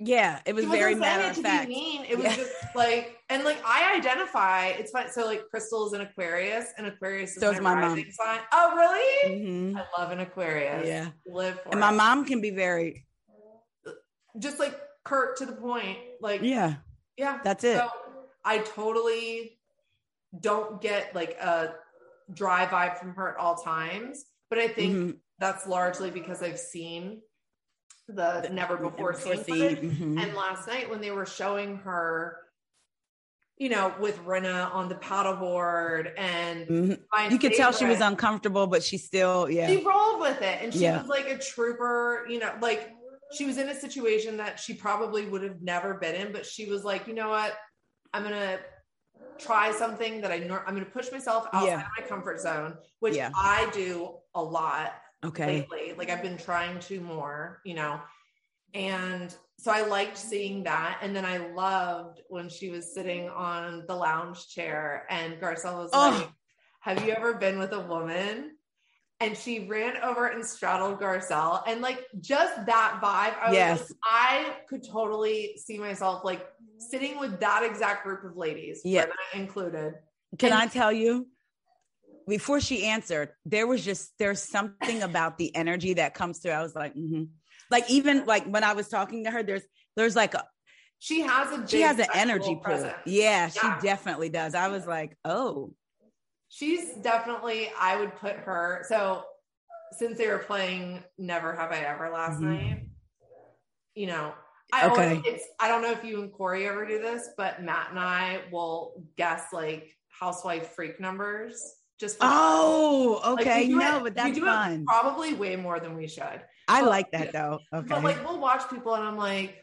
Yeah. It was very matter of fact. mean. It was Yeah. just like, and like I identify. It's fine. So like Crystal is an Aquarius, and Aquarius is So is my mom. sign. Oh, really? Mhm. I love an Aquarius. Yeah. live for And my it. mom can be very, just like curt to the point. Like yeah, yeah, that's it. So I totally don't get like a dry vibe from her at all times, but I think Mhm. that's largely because I've seen the never before seen footage. mhm. And last night when they were showing her, you know, with Rinna on the paddleboard and Mhm. You could tell she was uncomfortable, but she still, yeah. she rolled with it and she Yeah. was like a trooper you know like she was in a situation that she probably would have never been in but she was like you know what i'm gonna try something that i nor- i'm gonna push myself outside Yeah. of my comfort zone which Yeah. i do a lot Okay. lately like i've been trying to more you know and so i liked seeing that and then i loved when she was sitting on the lounge chair and garcelle was Oh. like have you ever been with a woman and she ran over and straddled Garcelle, and like just that vibe. I was Yes. like, I could totally see myself like sitting with that exact group of ladies, Yeah. Included. Can And- I tell you? Before she answered, there was just there's something about the energy that comes through. I was like, mm-hmm. like even like when I was talking to her, there's there's like a She has a she has an energy pool. presence. Yeah, she definitely does. I was like, oh, She's definitely. I would put her. So since they were playing Never Have I Ever last Mhm. night, you know. I Okay. always, it's I don't know if you and Corey ever do this, but Matt and I will guess like housewife freak numbers just for oh, Like, okay, do no, it- but that's fun. Probably way more than we should. I but- like that though. Okay, But like we'll watch people and I'm like,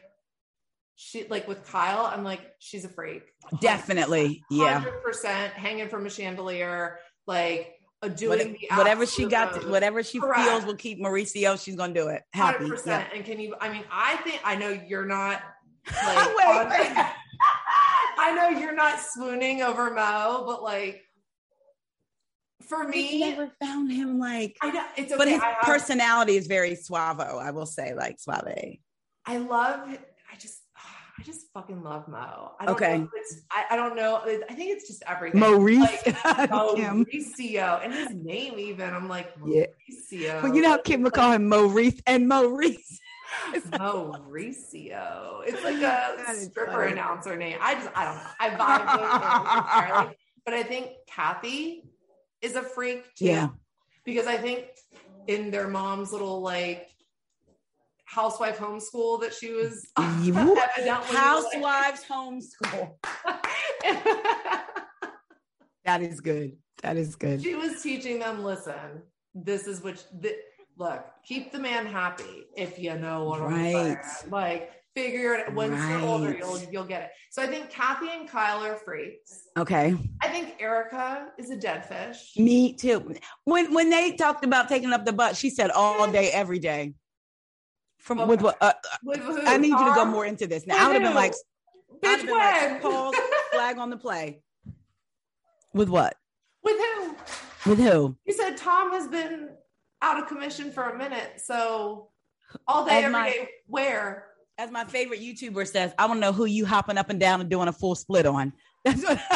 she like with Kyle, I'm like, she's a freak. definitely, yeah. Hundred percent hanging from a chandelier, like doing What- the whatever she got, to, whatever she Correct. feels will keep Mauricio. She's gonna do it. Happy. Hundred Yeah. And can you? I mean, I think I know you're not. Like, Wait, on- wait. I know you're not swooning over Mo, but like, for me, I never found him like, I know it's okay. but his I personality is very suavo. I will say, like suave. I love. I just. I just fucking love Mo. I don't Okay. Know it's, I, I don't know. I think it's just everything. Maurice, Like, oh, Mauricio and his name even. I'm like Yeah. Mauricio. Well, you know how Kim would call him Maurice and Maurice. Mauricio. It's like a stripper funny. announcer name. I just I don't know. I vibe with entirely. But I think Kathy is a freak too. Yeah. Because I think in their mom's little like housewife homeschool that she was Housewives homeschool. That is good. That is good. she was teaching them listen this is which th- look keep the man happy if you know what i'm Right. like figure it once you're older you'll you'll get it so i think kathy and kyle are freaks Okay. i think erika is a dead fish Me too. When when they talked about taking up the butt, she said all day, every day. From with what? Uh, With who? I need you to go more into this. Now With I would have been like, bitch been like, pause, flag on the play. With what? with who With who? you said tom has been out of commission for a minute so all day As every day, my- where As my favorite YouTuber says, I want to know who you hopping up and down and doing a full split on. That's what.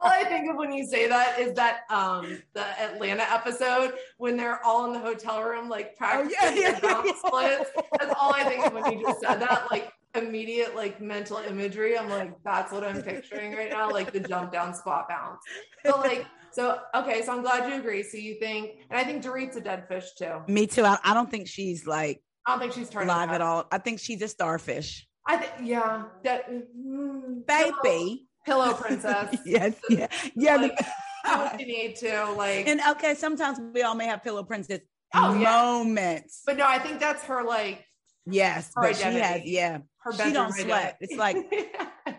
All I think of when you say that is that um the Atlanta episode when they're all in the hotel room like practicing Oh, yeah, yeah, yeah. splits. That's all I think of when you just said that. Like immediate like mental imagery. I'm like, that's what I'm picturing right now, like the jump down spot bounce. But like, so okay, so I'm glad you agree. So you think, and I think Dorit's a dead fish too. Me too. I, I don't think she's like I don't think she's turning live at all. I think she's a starfish. I think, yeah, that mm, Baby. Pillow, princess. yes. Yeah. Yeah. Like, what you need to, like. and okay, sometimes we all may have pillow princess Oh, yeah. moments. But no, I think that's her like Yes, Her but she has, yeah. her She don't sweat. It's like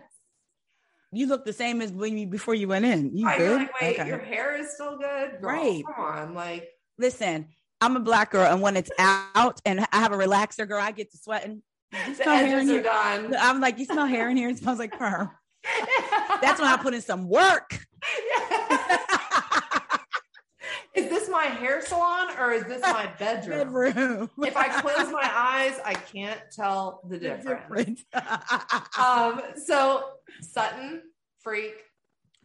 you look the same as when you before you went in. You good? like, wait, okay. your hair is still good, Girl, Right. Come on, like Listen, I'm a black girl, and when it's out and I have a relaxer, girl, I get to sweating. You smell hair in here? done. I'm like, you smell hair in here? It smells like perm. That's when I put in some work. is this my hair salon or is this my bedroom? Bedroom. If I close my eyes, I can't tell the difference. Um, so Sutton, freak.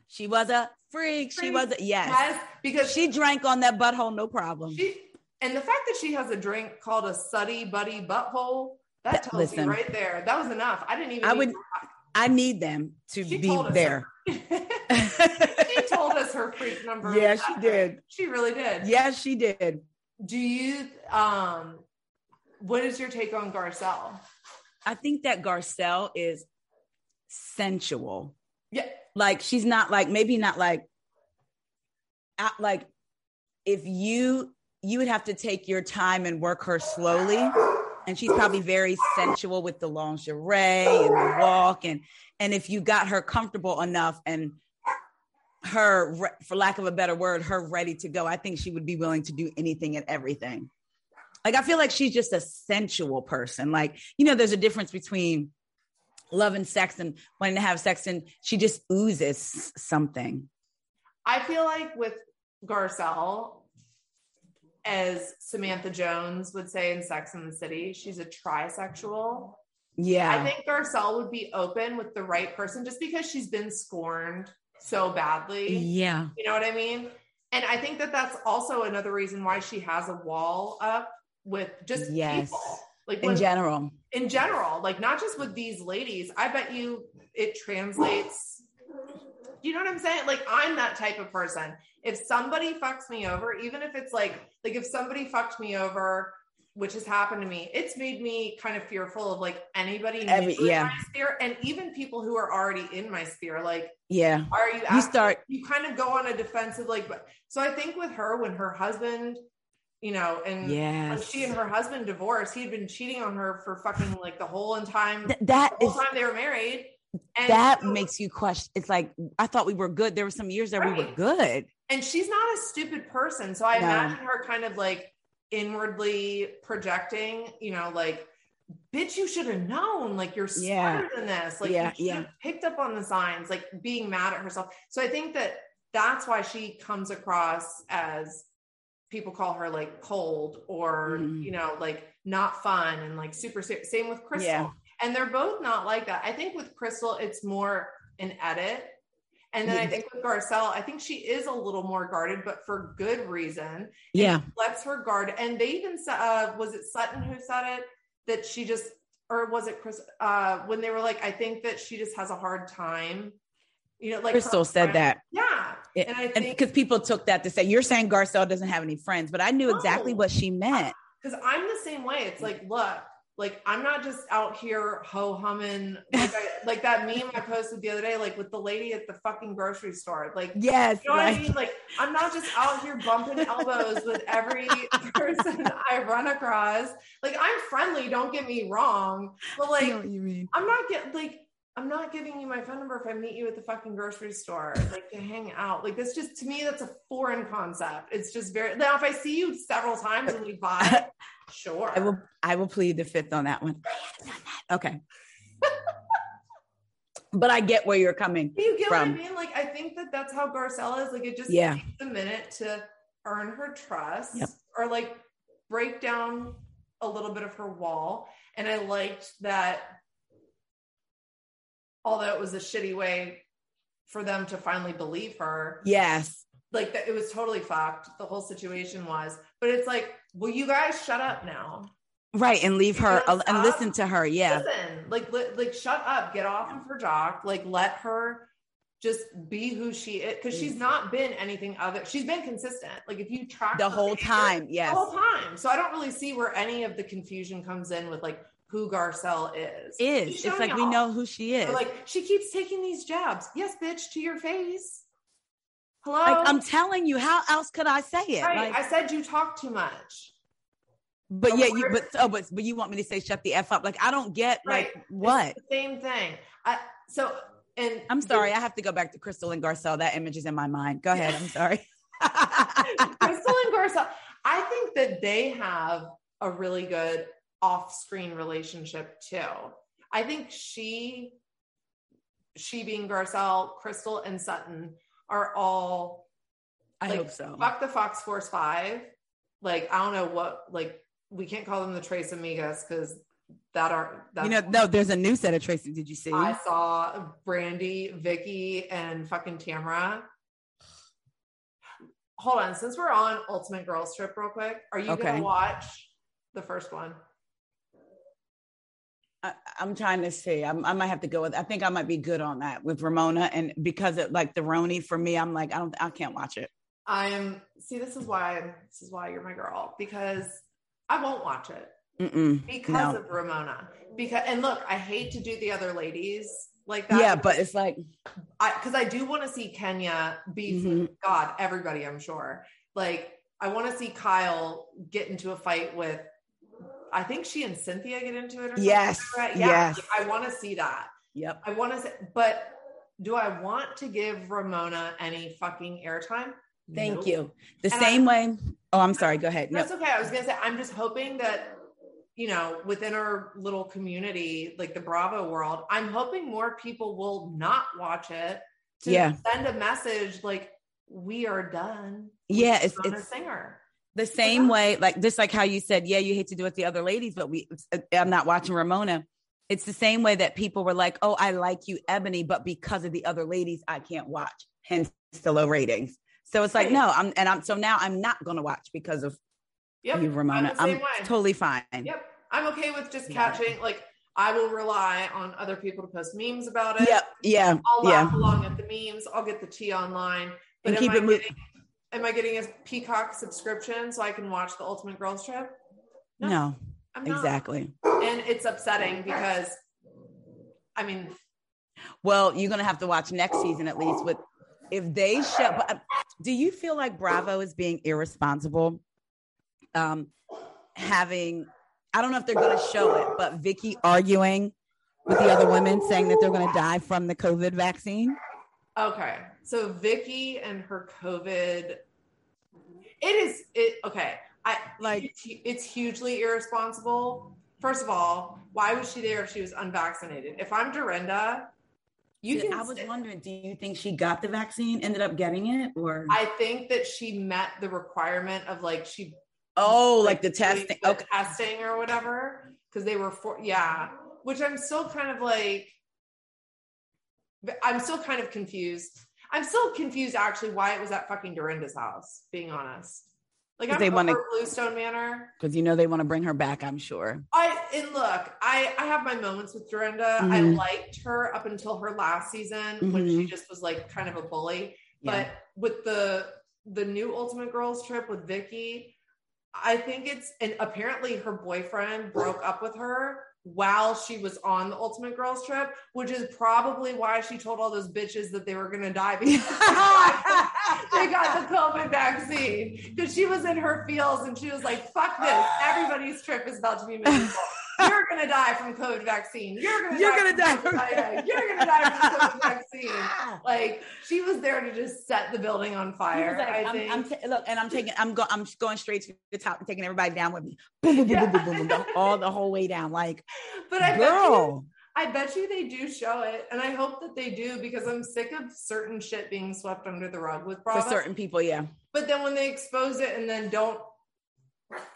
she was a freak. She was a yes. Yes, because She drank on that butthole, no problem. she and the fact that she has a drink called a Suddy Buddy Butthole, that tells listen. me right there. That was enough. I didn't even I would- I need them to She be there. she told us her freak number. Yeah, she did. She really did. yes, she did. Do you um what is your take on Garcelle? I think that Garcelle is sensual. Yeah. Like she's not like maybe not like out like if you you would have to take your time and work her slowly and she's probably very sensual with the lingerie and the walk and and if you got her comfortable enough and her for lack of a better word her ready to go i think she would be willing to do anything and everything. Like i feel like she's just a sensual person. Like you know there's a difference between love and sex and wanting to have sex and she just oozes something. I feel like with Garcelle, as Samantha Jones would say in Sex in the City, she's a trisexual. yeah I think Garcelle would be open with the right person just because she's been scorned so badly. yeah You know what I mean? And I think that that's also another reason why she has a wall up with just Yes. people. Like in general in general, like not just with these ladies. I bet you it translates. You know what I'm saying? Like I'm that type of person. If somebody fucks me over, even if it's like like if somebody fucked me over, which has happened to me, it's made me kind of fearful of like anybody Every- in yeah. my sphere, and even people who are already in my sphere. Like, yeah are you? you start you kind of go on a defensive like. But so I think with her, when her husband, you know, and yes she and her husband divorced, he had been cheating on her for fucking like the whole time, Th- that the is time they were married. And that so- makes you question it's like i thought we were good there were some years that we were good and she's not a stupid person. So I No. imagine her kind of like inwardly projecting, you know, like, bitch, you should have known, like you're Yeah. smarter than this. Like Yeah, you should yeah. picked up on the signs, like being mad at herself. So I think that that's why she comes across as people call her like cold or Mhm. you know like not fun and like super same with crystal Yeah. And they're both not like that. I think with crystal it's more an edit. And then i think with garcelle i think she is a little more guarded but for good reason. Yeah. lets her guard and they even said uh was it sutton who said it? That she just or was it chris uh when they were like i think that she just has a hard time you know like crystal said friend- that. Yeah. It- and i think because people took that to say you're saying garcelle doesn't have any friends but i knew exactly what she meant. Because I'm the same way. It's like, look, like I'm not just out here ho humming like, I, like that meme I posted the other day, like with the lady at the fucking grocery store. Like, yes you know what I like- mean? Like, I'm not just out here bumping elbows with every person I run across. Like, I'm friendly, don't get me wrong, but like, know you mean I'm not getting like. I'm not giving you my phone number if I meet you at the fucking grocery store, like to hang out. Like this, just to me, that's a foreign concept. It's just very. Now, if I see you several times and we vibe, sure. I will I will plead the fifth on that one. Okay. but I get where you're coming. You get from. what I mean? Like, I think that that's how Garcella is. Like, it just Yeah. takes a minute to earn her trust Yep. or like break down a little bit of her wall. And I liked that, although it was a shitty way for them to finally believe her, Yes. like that it was totally fucked. The whole situation was, but it's like, will you guys shut up now? Right. And leave her and stop. listen to her. Yeah. Listen, like, li- like, shut up, get off of her jock, like, let her just be who she is because she's not been anything other. She's been consistent. Like, if you track The whole behavior, time. Yes. the whole time. So I don't really see where any of the confusion comes in with like who Garcelle is. Is. It's like we y'all. know who she is. Like she keeps taking these jabs. Yes, bitch, to your face. Hello. Like, I'm telling you, how else could I say it? right. Like, I said you talk too much. but yeah, you but oh, but but you want me to say shut the f up? Like I don't get like what. The same thing. I, so and I'm sorry, I have to go back to Crystal and Garcelle. That image is in my mind. Go ahead. I'm sorry. Crystal and Garcelle. I think that they have a really good off-screen relationship too. I think she, she being Garcelle, Crystal, and Sutton are all. I like, hope so. Fuck the Fox Force Five. Like I don't know what. Like we can't call them the Tres Amigas because that are that's you know, no, there's a new set of Tracy. Did you see? I saw Brandi, Vicki, and fucking Tamara. Hold on, since we're on Ultimate Girls Trip, real quick, are you Okay. gonna watch the first one? I, I'm trying to see. I'm, I might have to go with. I think I might be good on that with Ramona, and because it like the Roni for me, I'm like I don't. I can't watch it. I am. See, this is why I'm. This is why you're my girl because I won't watch it Mm-mm. because No. of Ramona. Because and look, I hate to do the other ladies like that. Yeah, but it's like I because I do want to see Kenya beef Mhm. God, everybody, I'm sure. Like I want to see Kyle get into a fight with I think she and Cynthia get into it or something Yes, like. Yeah, yes. I want to see that. yep. I want to say but do I want to give Ramona any fucking airtime? Thank Nope. you. The And same way. Oh, I'm sorry. Go ahead. No. That's okay. I was gonna say I'm just hoping that you know within our little community, like the Bravo world, I'm hoping more people will not watch it to Yeah. send a message like we are done. with Yeah, it's Ramona it's singer. The same way. Like just like how you said, yeah, you hate to do it with the other ladies, but we. Uh, I'm not watching Ramona. It's the same way that people were like, "Oh, I like you, Eboni," but because of the other ladies, I can't watch. Hence the low ratings. So it's like, Right. no, I'm and I'm so now I'm not going to watch because of Yep. you, Ramona. I'm I'm, totally fine. Yep. I'm okay with just Yeah. catching like I will rely on other people to post memes about it. Yep. Yeah. I'll yeah. laugh along at the memes. I'll get the tea online. But And keep it moving. Am I getting a Peacock subscription so I can watch the Ultimate Girls Trip? No, I'm not. exactly. And it's upsetting because I mean, Well, you're gonna have to watch next season at least. With if they show, but uh, do you feel like Bravo is being irresponsible? Um, having I don't know if they're gonna show it, but Vicki arguing with the other women, saying that they're gonna die from the COVID vaccine. Okay. So Vicki and her COVID, it is it okay. I Like- it's, it's hugely irresponsible. First of all, why was she there if she was unvaccinated? If I'm Dorinda, you can. I was wondering, do you think she got the vaccine, ended up getting it, or I think that she met the requirement of like she oh, like the testing? the Okay, testing or whatever because they were for yeah which i'm still kind of like i'm still kind of confused i'm still confused actually why it was at fucking dorinda's house being honest Like i'm they over wanna- bluestone manor because you know they want to bring her back. I'm sure. i and look i i have my moments with dorinda i Mhm. liked her up until her last season when she Mhm. just was like kind of a bully Yeah. but with the the new ultimate girls trip with vicki i think it's and apparently her boyfriend broke up with her while she was on the ultimate girls trip which is probably why she told all those bitches that they were going to die because they got the covid vaccine. Because she was in her feels and she was like fuck this. Everybody's trip is about to be miserable you're to die from covid vaccine you're to You're die gonna die from- you're to die from covid vaccine like she was there to just set the building on fire. like, I I'm, think. I'm ta- look, and I'm taking, I'm going, I'm going straight to the top and taking everybody down with me. Boom, boom, boom, boom, boom, boom, boom, boom, all the whole way down. Like, but I bet you, girl, I bet you they do show it, and I hope that they do because I'm sick of certain shit being swept under the rug with for certain people, yeah. But then when they expose it and then don't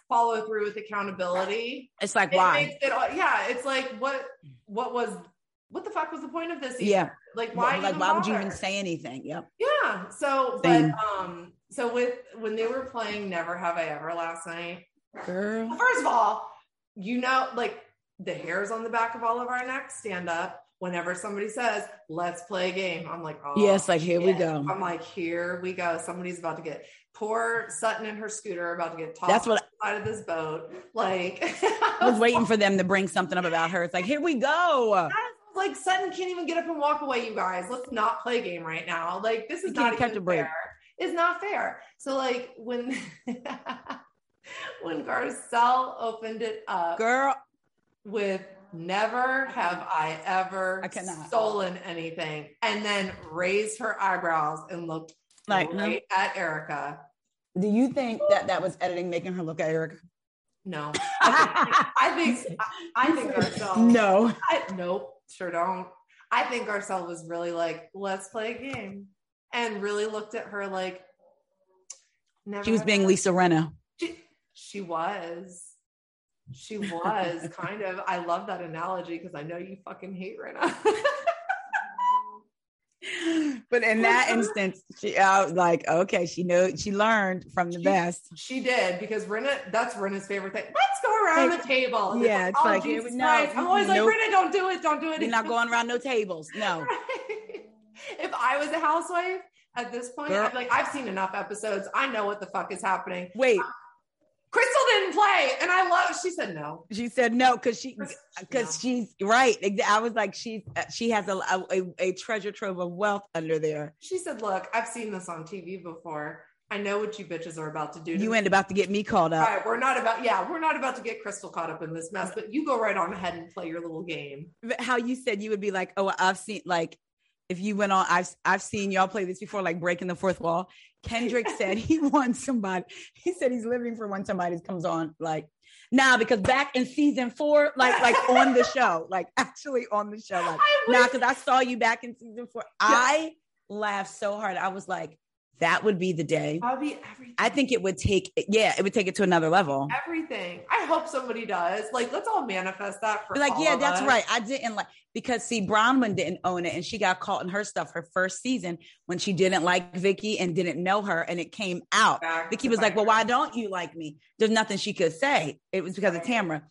follow through with accountability, It's like, it why? makes it. Yeah, it's like what? What was? What the fuck was the point of this? Yeah. Like why? like, why would you even say anything? Yep. Yeah. So, Same. but um, so with when they were playing Never Have I Ever last night. Girl. First of all, you know, like the hairs on the back of all of our necks stand up whenever somebody says, let's play a game. I'm like, oh, Yes, like, here we go. I'm like, here we go. Somebody's about to get poor Sutton and her scooter are about to get tossed That's what out of this boat. Like, I was waiting for them to bring something up about her. It's like, here we go. like Sutton can't even get up and walk away, you guys. Let's not play a game right now. Like, this is not catch even a break. fair. It's not fair. So, like, when when Garcelle opened it up, Girl, with never have I ever I stolen anything and then raised her eyebrows and looked like, right at Erika. Do you think that that was editing making her look at Erika? No, I think I think Garcelle. No, I, nope, sure don't. I think Garcelle was really like, let's play a game, and really looked at her like. Never she was being that. Lisa Rinna. She, she was. She was kind of. I love that analogy because I know you fucking hate Rinna. But in that instance, she I was like, okay, she knew she learned from the She- best. she did because Rinna. That's Rinna's favorite thing. Let's go around Like, the table. And yeah, it's oh, like, no, I'm always nope. like, Rena, don't do it. Don't do it. We're not going around no tables. No. if I was a housewife at this point, Girl. I'd be like, I've seen enough episodes. I know what the fuck is happening. Wait, Crystal didn't play, and I love. She said no. she said no because she because she's right. I was like, she's uh, she has a, a a treasure trove of wealth under there. She said, "Look, I've seen this on TV before. I know what you bitches are about to do. To You me. ain't about to get me called All up. right, we're not about. Yeah, we're not about to get Crystal caught up in this mess. But you go right on ahead and play your little game. But How you said you would be like, oh, I've seen like if you went on, I've I've seen y'all play this before, like breaking the fourth wall. Kendrick said he wants somebody. He said he's living for when somebody comes on, like now because back in season four, like like on the show, like actually on the show, like now wish- because I saw you back in season four. I laughed so hard. I was like, that would be the day. I'll be everything. I think it would take, yeah, it would take it to another level. everything. I hope somebody does. Like, let's all manifest that for like, yeah, that's us. right. I didn't like because see, Braunwyn didn't own it, and she got caught in her stuff her first season when she didn't like Vicki and didn't know her, and it came out. Back Vicki was like, "Well, why don't you like me?" There's nothing she could say. It was because of Tamara.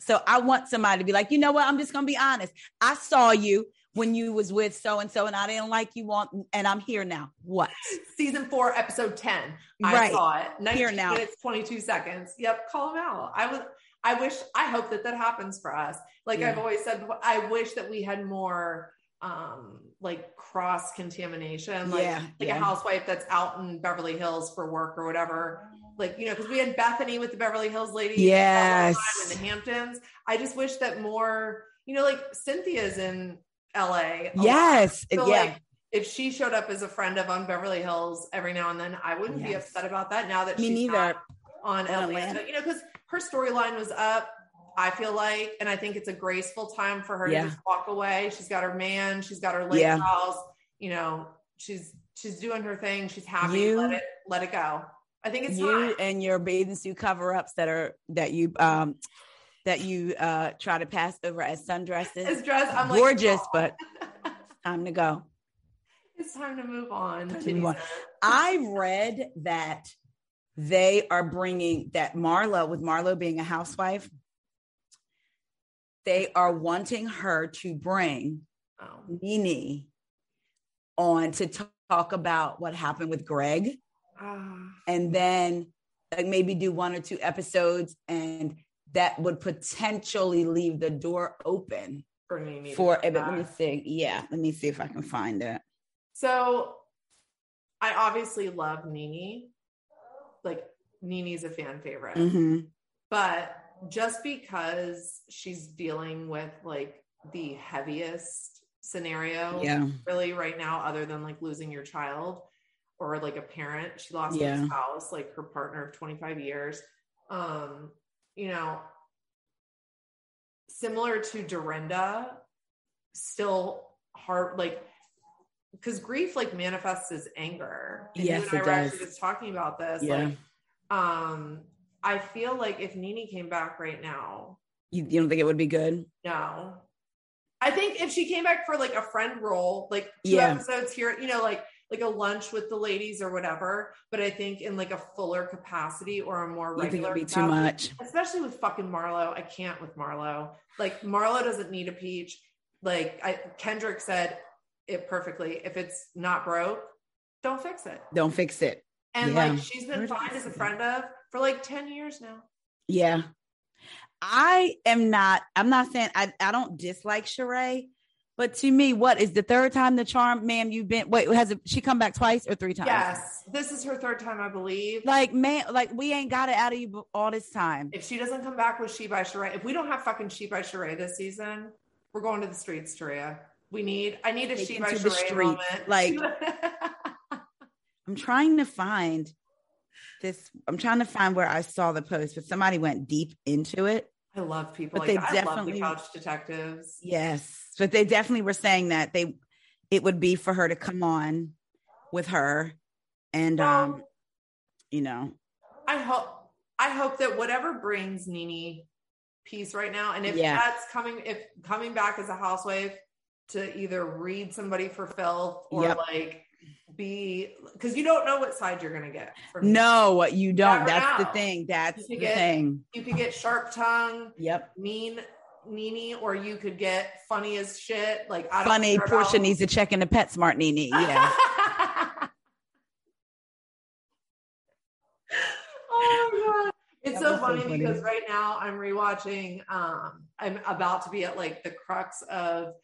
So I want somebody to be like, you know what? I'm just gonna be honest. I saw you when you was with so and so, and I didn't like you on, and I'm here now. What? Season four, episode ten. I saw it. 19 Here now. minutes, 22 seconds. Yep, call them out. I was. I wish. I hope that that happens for us. Like Yeah. I've always said, I wish that we had more um like cross contamination like Yeah, like yeah. a housewife that's out in beverly hills for work or whatever like you know because we had bethenny with the beverly hills lady Yes. in the hamptons i just wish that more you know like cynthia's in la. Yes, So, yeah. like, if she showed up as a friend of on Beverly Hills every now and then, I wouldn't be upset about that. Now that Me she's neither. on Atlanta, Atlanta. you know, because her storyline was up. I feel like, and I think it's a graceful time for her Yeah. to just walk away. She's got her man, she's got her lake Yeah. house. You know, she's she's doing her thing. She's happy. You- let it let it go. I think it's you and your bathing suit cover ups that are that you um that you uh try to pass over as sundresses. It's dress. I'm like, gorgeous, "Oh." but time to go. it's time to move on. To move on. I read that they are bringing that Marlo, with Marlo being a housewife, they are wanting her to bring Oh. Nene on to talk about what happened with Greg Ah. and then like maybe do one or two episodes and that would potentially leave the door open for to for but let me see yeah let me see if i can find it So I obviously love Nene. Like Nene's a fan favorite. Mhm. But just because she's dealing with like the heaviest scenario yeah really right now, other than like losing your child or like a parent, she lost Yeah. her spouse, like her partner of 25 years. Um, you know, similar to Dorinda, still hard like because grief like manifests as anger. And Yes, you and I it were actually does. just talking about this. Yeah. Like, um, I feel like if Nene came back right now, you, you don't think it would be good no. I think if she came back for like a friend role, like two Yeah. episodes here, you know, like like a lunch with the ladies or whatever. But I think in like a fuller capacity or a more you think it'd be too much especially with fucking Marlo. I can't with Marlo. Like Marlo doesn't need a peach. Like I, Kendrick said it perfectly. If it's not broke, don't fix it. don't fix it And Yeah. like she's been Where did fine as a see friend of for like ten years now. yeah i am not i'm not saying i, I don't dislike Sheree, but to me what is the third time the charm ma'am you've been wait has it, she come back twice or three times Yes, this is her third time, I believe. like man like we ain't got it out of you all this time If she doesn't come back with She by Sheree, if we don't have fucking She by Sheree this season, we're going to the streets, Taria. We need. I need a Take She by Sheree streets, moment. like- I'm trying to find this I'm trying to find where I saw the post, but somebody went deep into it. I love people But like they. I love definitely- the couch detectives. Yes, but they definitely were saying that they it would be for her to come on with her and um you know I hope I hope that whatever brings Nene peace right now, and if Yeah. that's coming, if coming back as a housewife to either read somebody for filth or Yep. like be because you don't know what side you're gonna get. From no you don't that's the thing that's the get- thing you could get sharp tongue, yep mean Nene, or you could get funny as shit. Like I funny portia about- needs to check into pet smart nene yeah oh my god. It's so was so funny, funny. because right now I'm rewatching um I'm about to be at like the crux of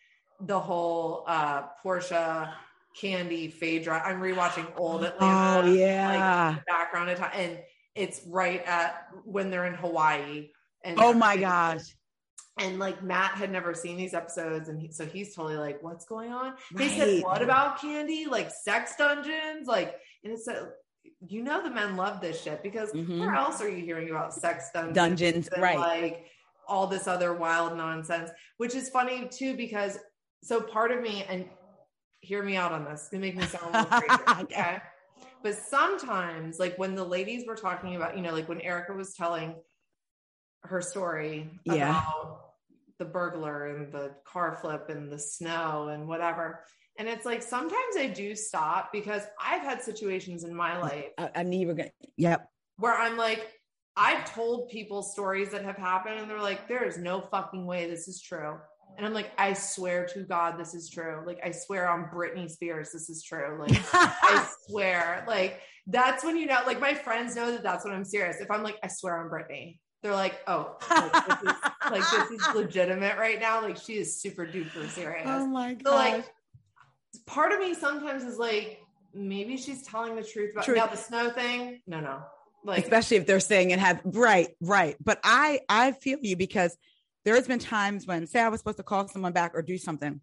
the whole uh Portia Kandi Phaedra. I'm rewatching old Atlanta. oh yeah Like, background of time and it's right at when they're in Hawaii. And oh my gosh and like Matt had never seen these episodes, and he, so he's totally like, "What's going on?" They Right. said, "What about Kandi? Like sex dungeons? Like?" And it's a, you know, the men love this shit because Mhm. where else are you hearing about sex dungeons? dungeons and, right Like all this other wild nonsense, which is funny too because so part of me and hear me out on this. It's gonna make me sound a little crazy, Okay. But sometimes, like when the ladies were talking about, you know, like when Erika was telling her story Yeah. about the burglar and the car flip and the snow and whatever. And it's like sometimes I do stop because I've had situations in my life I, I knew you were gonna yep where I'm like, I've told people stories that have happened and they're like, there is no fucking way this is true. And I'm like, I swear to God, this is true. Like, I swear on Britney Spears, this is true. Like, I swear. Like, that's when you know, like, my friends know that that's when I'm serious. If I'm like, I swear on Britney, they're like, oh, like, this is, like, this is legitimate right now. Like, she is super duper serious. oh my god So, like, part of me sometimes is like, maybe she's telling the truth about Truth. now the snow thing. No, no. Like, especially if they're saying it have right right but i i feel you because there has been times when say i was supposed to call someone back or do something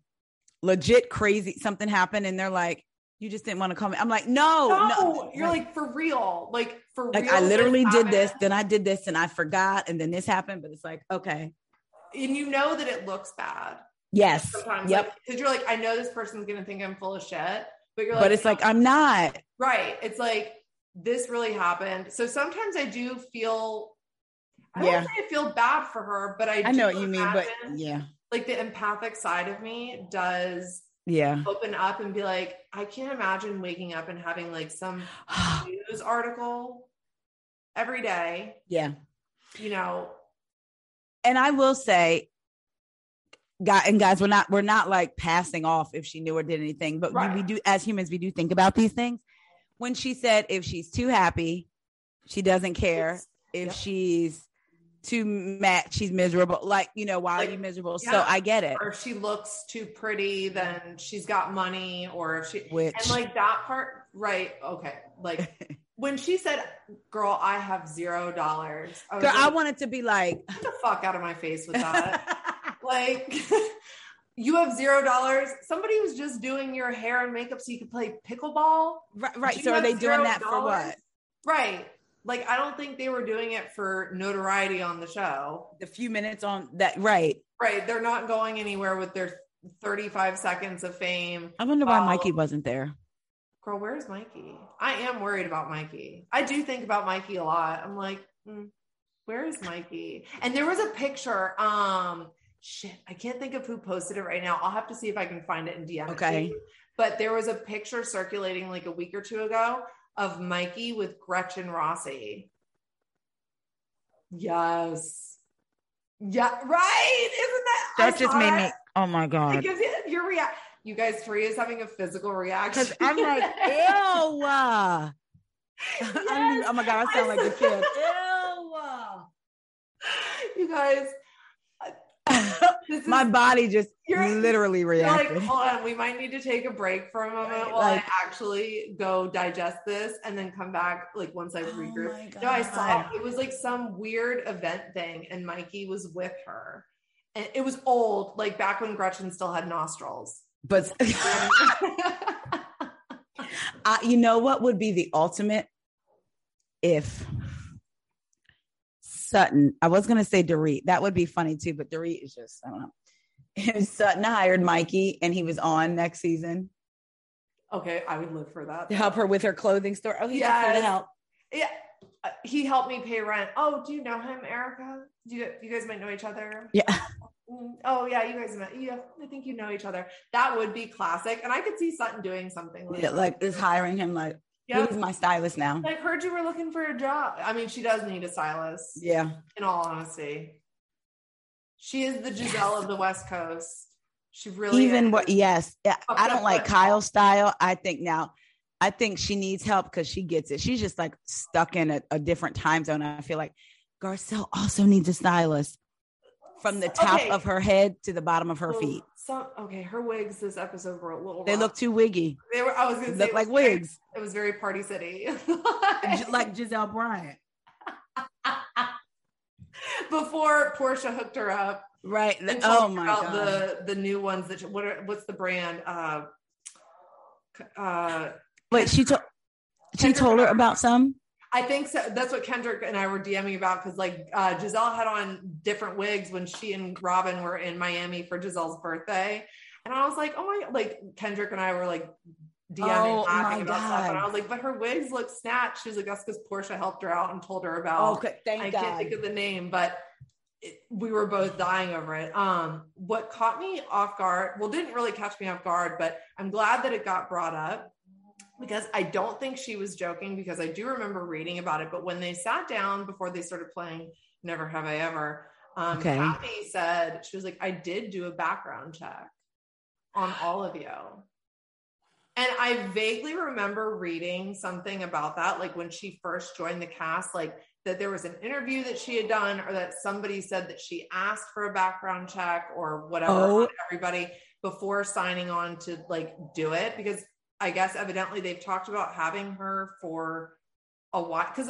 legit crazy something happened and they're like you just didn't want to come i'm like no no, no, you're like for real, like for real. like i literally this did this then i did this and i forgot and then this happened but it's like okay and you know that it looks bad yes sometimes. yep because you're like, I know this person's gonna think I'm full of shit, but you're like, but it's like i'm not right. It's like this really happened. So sometimes I do feel. I Yeah. don't say I feel bad for her, but I i know what you mean but yeah like the empathic side of me does yeah open up and be like, I can't imagine waking up and having like some news article every day, yeah you know, and I will say, guy and guys, we're not we're not like passing off if she knew or did anything, but we, we do as humans we do think about these things. When she said if she's too happy, she doesn't care. It's- if yep. she's too mad, she's miserable. Like you know, why Like, are you miserable? So. I get it. or if she looks too pretty, then she's got money, or if she Which and like that part, right? Okay, like when she said, "Girl, I have zero dollars," I Girl, I wanted to be like, get the fuck out of my face with that. like, you have zero dollars. Somebody was just doing your hair and makeup so you could play pickleball. right, right. So are they doing that for what? Right. Like, I don't think they were doing it for notoriety on the show. The few minutes on that, right? Right. They're not going anywhere with their 35 seconds of fame. I wonder why Well- Mikey wasn't there. Girl, where's Mikey? I am worried about Mikey. I do think about Mikey a lot. I'm like, hmm, where is Mikey? And there was a picture. Um, shit, I can't think of who posted it right now. I'll have to see if I can find it in DM. Okay. But there was a picture circulating like a week or two ago of Mikey with Gretchen Rossi. Yes. Yeah, right. Isn't that I That just made me. Oh my god! It gives you your react. You guys, Free is having a physical reaction. Because I'm like, ew. I don't oh my god, I sound like a kid. Ew. you guys, is, my body just literally you're like, hold on, we might need to take a break for a moment Right, while like- I actually go digest this and then come back like once I've Oh regrouped. my no, I saw it was like some weird event thing, and Mikey was with her. And it was old, like back when Gretchen still had nostrils. but I, you know what would be the ultimate? if Sutton, I was gonna say Dorit, that would be funny too, but Dorit is just, I don't know. If Sutton hired Mikey and he was on next season Okay, I would live for that. to help her with her clothing store. Oh, he's Yes. yes. help. Yeah, uh, he helped me pay rent. Oh, do you know him, Erika? Do you you guys might know each other? Yeah. Mm, Oh yeah, you guys met. Yeah, I think you know each other. That would be classic, and I could see Sutton doing something like Yeah, like is hiring him like yeah. he's my stylist now. I've heard you were looking for a job. I mean, she does need a stylist. Yeah. In all honesty, she is the Gizelle of the West Coast. She really Even is. what yes. Yeah, I don't like. Kyle's style. I think now I think she needs help because she gets it. She's just like stuck in a, a different time zone. I feel like Garcelle also needs a stylist from the top Okay. of her head to the bottom of her Well, feet. So okay, her wigs this episode were a little. They rough. look too wiggy. They were. I was gonna say Look like very- wigs. It was very Party City. like Gizelle Bryant. Before Portia hooked her up. Right. and Oh my about god. The the new ones that what are, what's the brand? Uh, uh, Wait, she told she told her about some? I think so. That's what Kendrick and I were DMing about because like uh, Gizelle had on different wigs when she and Robyn were in Miami for Gizelle's birthday, and I was like, oh my, like Kendrick and I were like DMing Oh, laughing about stuff, and I was like, but her wigs look snatched. She was like, that's because Portia helped her out and told her about. okay, thank I God. can't think of the name, but it, we were both dying over it. Um, what caught me off guard, well, didn't really catch me off guard, but I'm glad that it got brought up because I don't think she was joking because I do remember reading about it. But when they sat down before they started playing Never Have I Ever, um, Okay. Kathy said, she was like, I did do a background check on all of you. And I vaguely remember reading something about that, like when she first joined the cast, like that there was an interview that she had done, or that somebody said that she asked for a background check or whatever Oh. everybody before signing on to like do it. Because I guess evidently they've talked about having her for a while because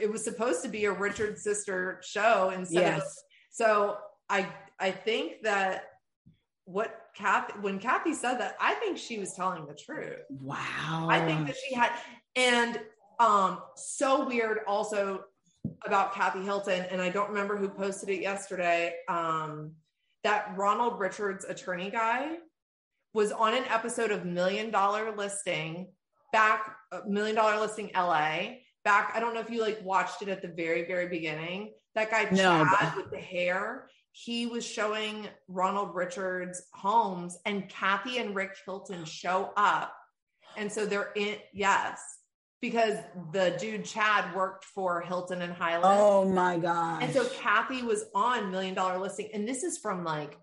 it was supposed to be a Richard sister show instead of Yes. so I I think that what Kathy when Kathy said that, I think she was telling the truth. Wow. I think that she had and um so weird also about Kathy Hilton, and I don't remember who posted it yesterday. Um that Ronald Richards attorney guy was on an episode of Million Dollar Listing back uh, Million Dollar Listing LA back. I don't know if you like watched it at the very very beginning. That guy No, Chad with the hair. He was showing Ronald Richards homes, and Kathy and Rick Hilton show up, and so they're in. Yes, because the dude Chad worked for Hilton and Hyland. Oh my god. And so Kathy was on Million Dollar Listing, and this is from like,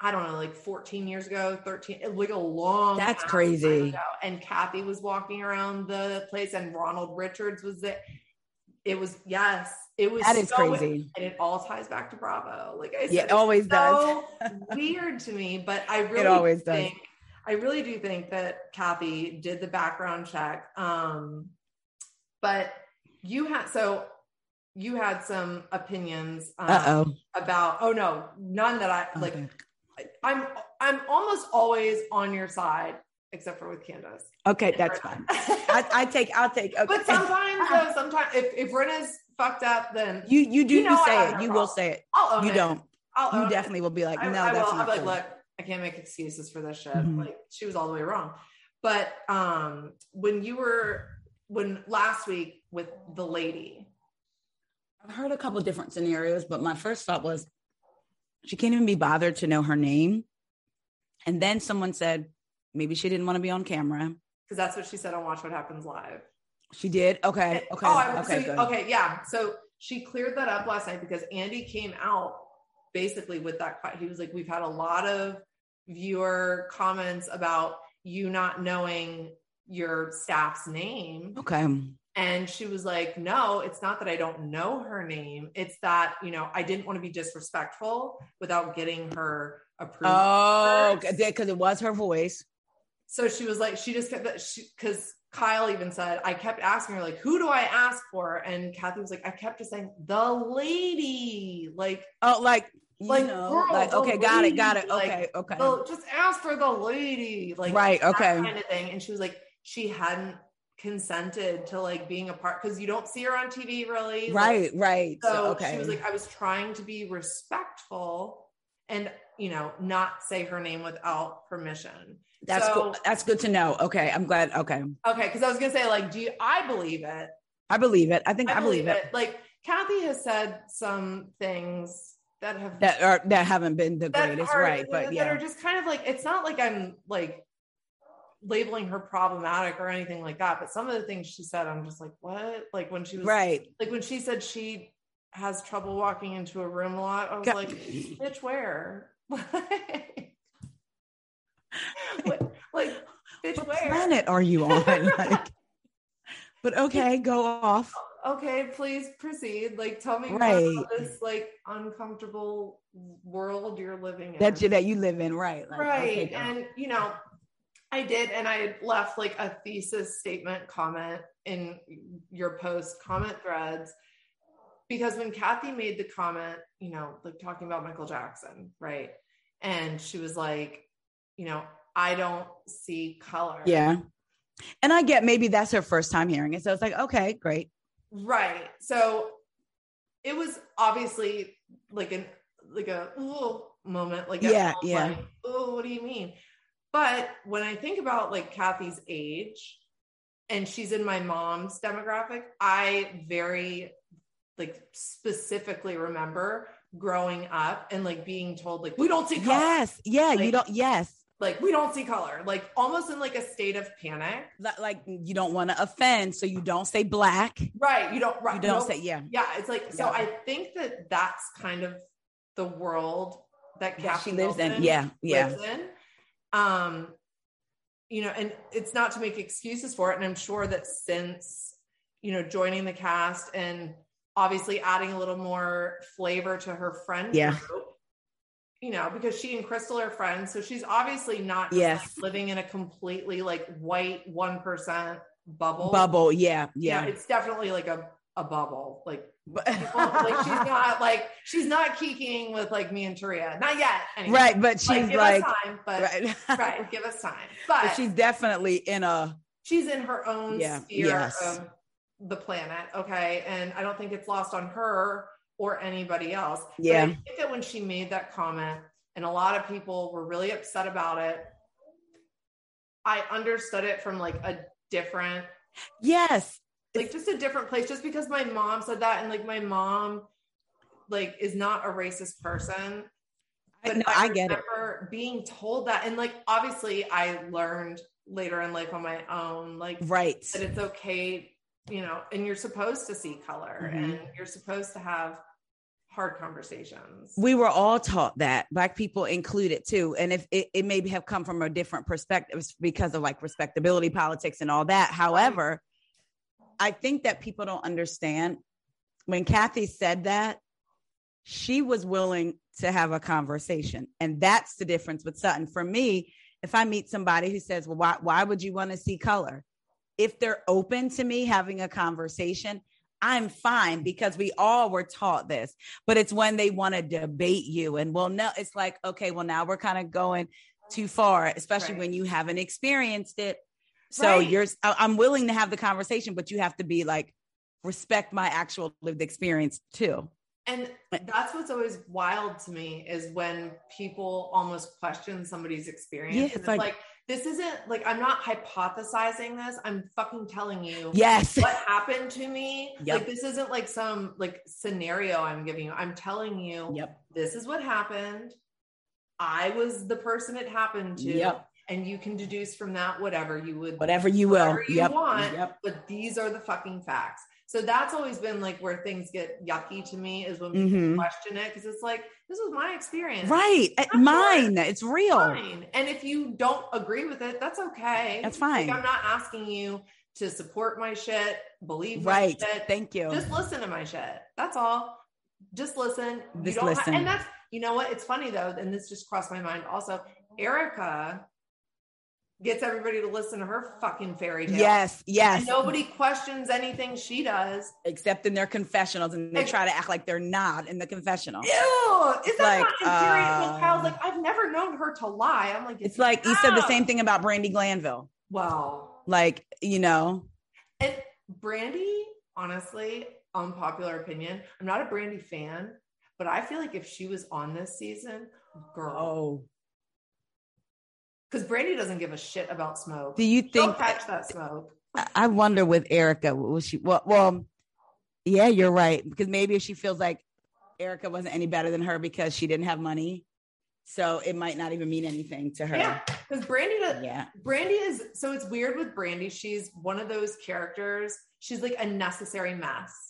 I don't know, like 14 years ago, 13, like a long. That's time crazy. ago. And Kathy was walking around the place, and Ronald Richards was there. It was yes, it was that is so- crazy. and it all ties back to Bravo. Like I said, Yeah, it always does. weird to me, but I really always does. think I really do think that Kathy did the background check. Um, but you had so you had some opinions um, about oh no none that I like I'm I'm almost always on your side except for with Candiace. Okay, that's fine. I, I take. I'll take. Okay. But sometimes though, sometimes if if Rinna's fucked up, then you you do You you, know I say it. no You will say it. I'll own You it. don't. I'll own You it. definitely will be like, no, I that's will. I'll not be like, look, I can't make excuses for this shit. Mhm. Like she was all the way wrong. But um when you were when last week with the lady, I've heard a couple different scenarios, but my first thought was she can't even be bothered to know her name. And then someone said maybe she didn't want to be on camera. because that's what she said on Watch What Happens Live. She did. Okay. Okay. Oh, I, okay. so, okay, yeah. So she cleared that up last night because Andy came out basically with that. He was like, "We've had a lot of viewer comments about you not knowing your staff's name," Okay. And she was like, "No, it's not that I don't know her name. It's that you know I didn't want to be disrespectful without getting her approval." Oh, first." because it was her voice. So she was like, she just kept that because Kyle even said, I kept asking her, like, who do I ask for? And Kathy was like, I kept just saying, the lady, like, Oh, like you Like, know, girl, like okay, got it, got it. lady, Okay, okay. the, just ask for the lady, like, Right, okay. kind of thing. And she was like, she hadn't consented to like being a part because you don't see her on TV really. Right, like, right. So, So, okay. she was like, I was trying to be respectful and you know, not say her name without permission. That's so- cool. That's good to know. Okay. I'm glad. Okay. Okay, because I was gonna say, like, do you I believe it? I believe it. I think I, believe, it. Like Kathy has said some things that have That are that haven't been the greatest, are, right? that But yeah. are just kind of like it's not like I'm like labeling her problematic or anything like that. But some of the things she said, I'm just like, what? Like when she was Right. like when she said she has trouble walking into a room a lot, I was Go- like, bitch, where? Like, bitch, What where? planet are you on? like, but okay, go off. okay, please proceed. Like, tell me Right. about this like uncomfortable world you're living in. That you that you live in, right? Like, right. okay, and you know, I did, and I had left like a thesis statement comment in your post comment threads because when Kathy made the comment, you know, like talking about Michael Jackson, right? And she was like, you know, I don't see color. yeah. And I get maybe that's her first time hearing it, so it's like, okay, great. Right. So it was obviously like an like a ooh moment, like Yeah, yeah. like, oh, what do you mean? But when I think about like Kathy's age, and she's in my mom's demographic, I very like specifically remember growing up and like being told like we don't see color. Yes, yeah. you Like- don't. Yes, Like we don't see color. Like almost in like a state of panic. Li- like you don't want to offend, so you don't say black. Right. You don't right. You don't nope. say yeah. yeah it's like so Yeah. i think that that's kind of the world that Kathy she lives in. Yeah, yeah. lives in um you know and it's not to make excuses for it and i'm sure that since you know joining the cast and obviously adding a little more flavor to her friend Yeah. group you know because she and crystal are friends so she's obviously not just, Yes. like, living in a completely like white 1% bubble Bubble. Yeah, yeah, yeah. it's definitely like a, a bubble. Like, But- like she's not like she's not keeking with like me and Taria. Not yet. Anyway. right, but she's Like, like, time, but right. right, give us time. But, but she's definitely in a she's in her own Yeah, sphere yes. of the planet. Okay. And I don't think it's lost on her or anybody else. But Yeah. I think that when she made that comment, and a lot of people were really upset about it, I understood it from like a different yes. Like just a different place just because my mom said that and like my mom like is not a racist person I, no, I get it. being told that and like obviously i learned later in life on my own like Right. that it's okay you know and you're supposed to see color Mhm. and you're supposed to have hard conversations we were all taught that black people included too and if it, it maybe have come from a different perspective because of like respectability politics and all that however i think that people don't understand. When kathy said that she was willing to have a conversation. And that's the difference with sutton. For me if i meet somebody who says well why, why would you want to see color? If they're open to me having a conversation i'm fine because we all were taught this. But it's when they want to debate you and well no it's like okay well now we're kind of going too far especially Right. when you haven't experienced it so Right. you're i'm willing to have the conversation but you have to be like respect my actual lived experience too And that's what's always wild to me is when people almost question somebody's experience. Yeah, it's it's like- like, this isn't like I'm not hypothesizing this. I'm fucking telling you yes what happened to me. Yep. Like this isn't like some like scenario I'm giving you. I'm telling you yep this is what happened. I was the person it happened to. Yep. And you can deduce from that whatever you would whatever you will whatever you yep want. yep but these are the fucking facts. So that's always been like where things get yucky to me is when people Mhm. question it because it's like this was my experience. right Of mine it's real. And if you don't agree with it, that's okay. that's fine Like, I'm not asking you to support my shit, believe my right shit. thank you Just listen to my shit. That's all. Just listen. You Just don't ha- listen. and that's you know what? It's funny though, and this just crossed my mind also. Erika gets everybody to listen to her fucking fairy tale. yes yes And nobody questions anything she does. except in their confessionals and they try to act like they're not in the confessional Ew, is that like, not infuriating? uh, Kyle's like, I've never known her to lie. I'm like, it's like you said the same thing about brandi glanville Wow. like you know And Brandi, honestly, unpopular opinion, I'm not a Brandi fan, but I feel like if she was on this season, girl, Oh, because Brandi doesn't give a shit about smoke. do you She'll think? catch that smoke. I- wonder with Erika, was she? Well, well, yeah, you're right. Because maybe if she feels like Erika wasn't any better than her because she didn't have money, so it might not even mean anything to her. Yeah, because Brandi. Yeah. Brandi is so it's weird with Brandi. She's one of those characters. She's like a necessary mess.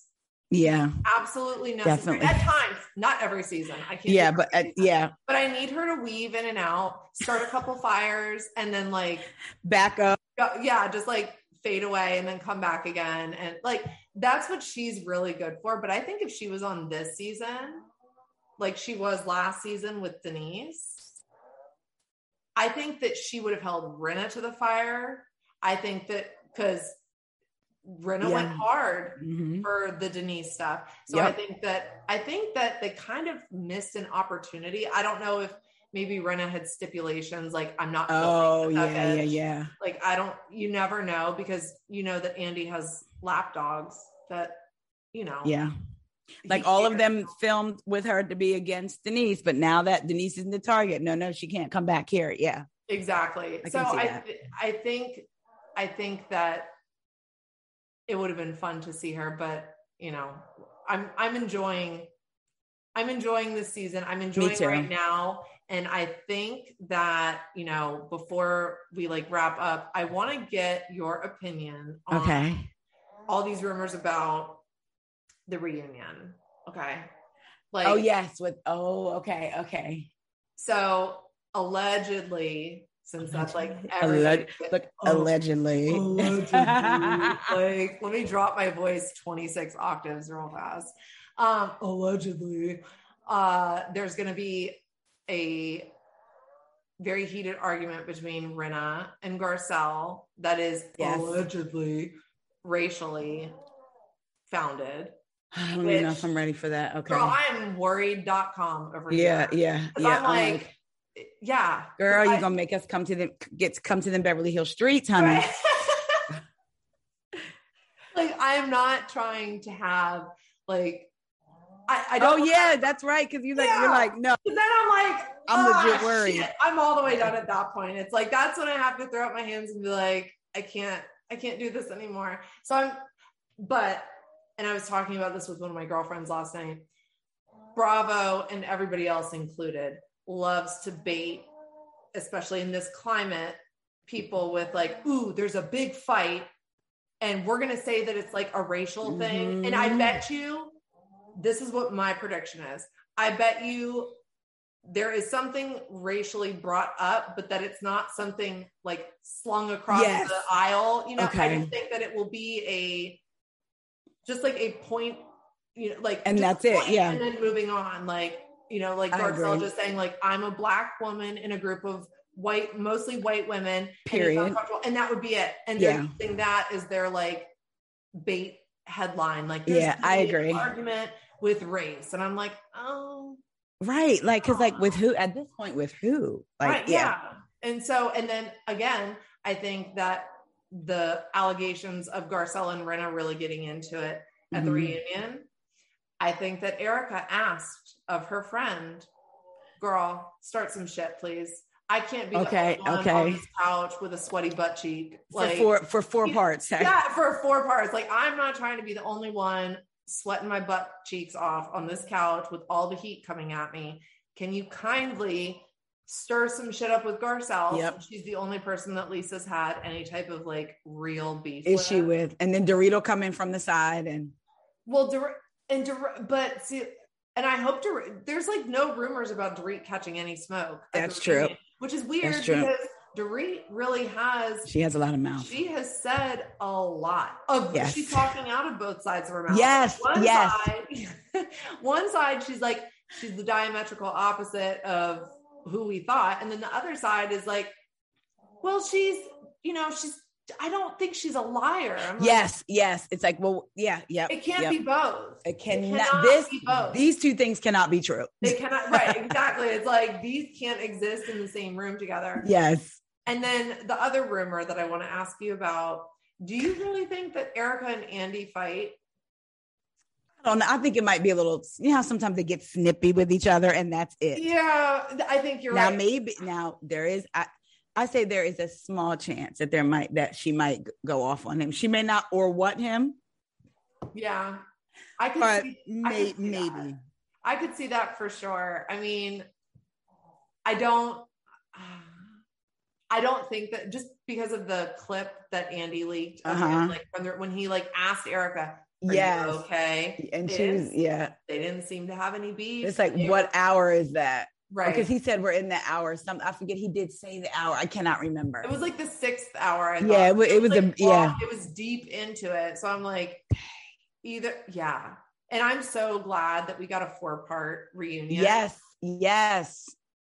Yeah. Absolutely necessary Definitely. at times, not every season. I can't. Yeah. But uh, yeah, but I need her to weave in and out, start a couple fires, and then like back up. yeah, just like fade away and then come back again. And like that's what she's really good for. But I think if she was on this season, like she was last season with Denise, I think that she would have held Rinna to the fire. I think that because Rinna Yeah. went hard Mhm. for the Denise stuff. So I think that I think that they kind of missed an opportunity. I don't know if maybe Rinna had stipulations like I'm not Oh yeah, that yeah, yeah. Like I don't you never know because you know that Andy has lap dogs that you know Yeah. Like all of them filmed with her to be against Denise, but now that Denise is the target, no, no, she can't come back here. Yeah. exactly. I so I I think I think that it would have been fun to see her, but you know, I'm I'm enjoying I'm enjoying this season. I'm enjoying right now. And I think that, you know, before we like wrap up, I want to get your opinion on Okay. all these rumors about the reunion. Okay. Oh, like oh yes. With oh, okay, okay. so allegedly, since that's like Alleg- Oh, allegedly. allegedly. like, let me drop my voice 26 octaves real fast. Um, allegedly, uh, there's going to be a very heated argument between Rinna and Garcelle that is Yes. allegedly racially founded. I don't even know if I'm ready for that. Okay. Girl, I'm worried.com over yeah, here. Yeah. yeah. I'm like, yeah. girl, I- you gonna make us come to them get to come to them Beverly Hills streets, honey. Right? like I'm not trying to have like I, I Oh don't yeah, that's right. Cause you like you're like, no, But then I'm like, I'm "Ah, legit worried." shit." I'm all the way done at that point. It's like that's when I have to throw up my hands and be like, I can't, I can't do this anymore. So I'm, but, and I was talking about this with one of my girlfriends last night. Bravo and everybody else included loves to bait, especially in this climate, people with like, ooh, there's a big fight. And we're going to say that it's like a racial thing. And I Mhm. bet you this is what my prediction is. I bet you there is something racially brought up, but that it's not something like slung across Yes. the aisle. You know, I Okay. just think that it will be a just like a point, you know, like And that's it, point yeah. And then moving on, like, you know, like Garcelle just saying, like, I'm a black woman in a group of white, mostly white women. and Period. uncomfortable, And that would be it. And they're Yeah. using that as their like bait headline. Like, Yeah, I agree. Argument with race. And I'm like, oh, right. Like, cause like with who at this point with who? Like, right, yeah. yeah. And so, and then again, I think that the allegations of Garcelle and Rinna really getting into it at the Mhm. reunion, I think that Erika asked of her friend, girl, start some shit, please. I can't be Okay, okay. on this couch with a sweaty butt cheek. Like, For four for four parts. yeah, for four parts. Like I'm not trying to be the only one sweating my butt cheeks off on this couch with all the heat coming at me. Can you kindly stir some shit up with Garcelle? Yep. She's the only person that Lisa's had any type of like real beef issue with. And then Dorito come in from the side and Well, Dor- and but see, and I hope Dor- there's like no rumors about Dorit catching any smoke. That's true. Which is weird because Dorit really has she has a lot of mouth. She has said a lot of Yes. she's talking out of both sides of her mouth. Yes, One yes. side, one side, she's like, she's the diametrical opposite of who we thought. And then the other side is like, well, she's, you know, she's I don't think she's a liar. I'm like, Yes, yes. It's like, well, yeah, yeah. It can't yep. be both. It cannot, cannot this be both. these two things cannot be true. They cannot right, exactly. It's like these can't exist in the same room together. Yes. And then the other rumor that I want to ask you about Do you really think that Erika and Andy fight? I don't know. I think it might be a little, you know, how sometimes they get snippy with each other and that's it. Yeah, I think you're now, right. Now maybe now there is, I, I say there is a small chance that there might, that she might go off on him. She may not or what him, Yeah, I could see, I could see that. maybe. I could see that for sure. I mean, I don't. I don't think that just because of the clip that Andy leaked, Uh-huh. like from the, when he like asked Erika, yeah okay?" And she was, yeah. They didn't seem to have any beef. It's like, what hour is that? Right. Because he said we're in the hour. Some I forget he did say the hour. I cannot remember. It was like the sixth hour. I Yeah, thought. it it was a- like, yeah. It was deep into it. So I'm like, either yeah. And I'm so glad that we got a four part reunion. yes, yes.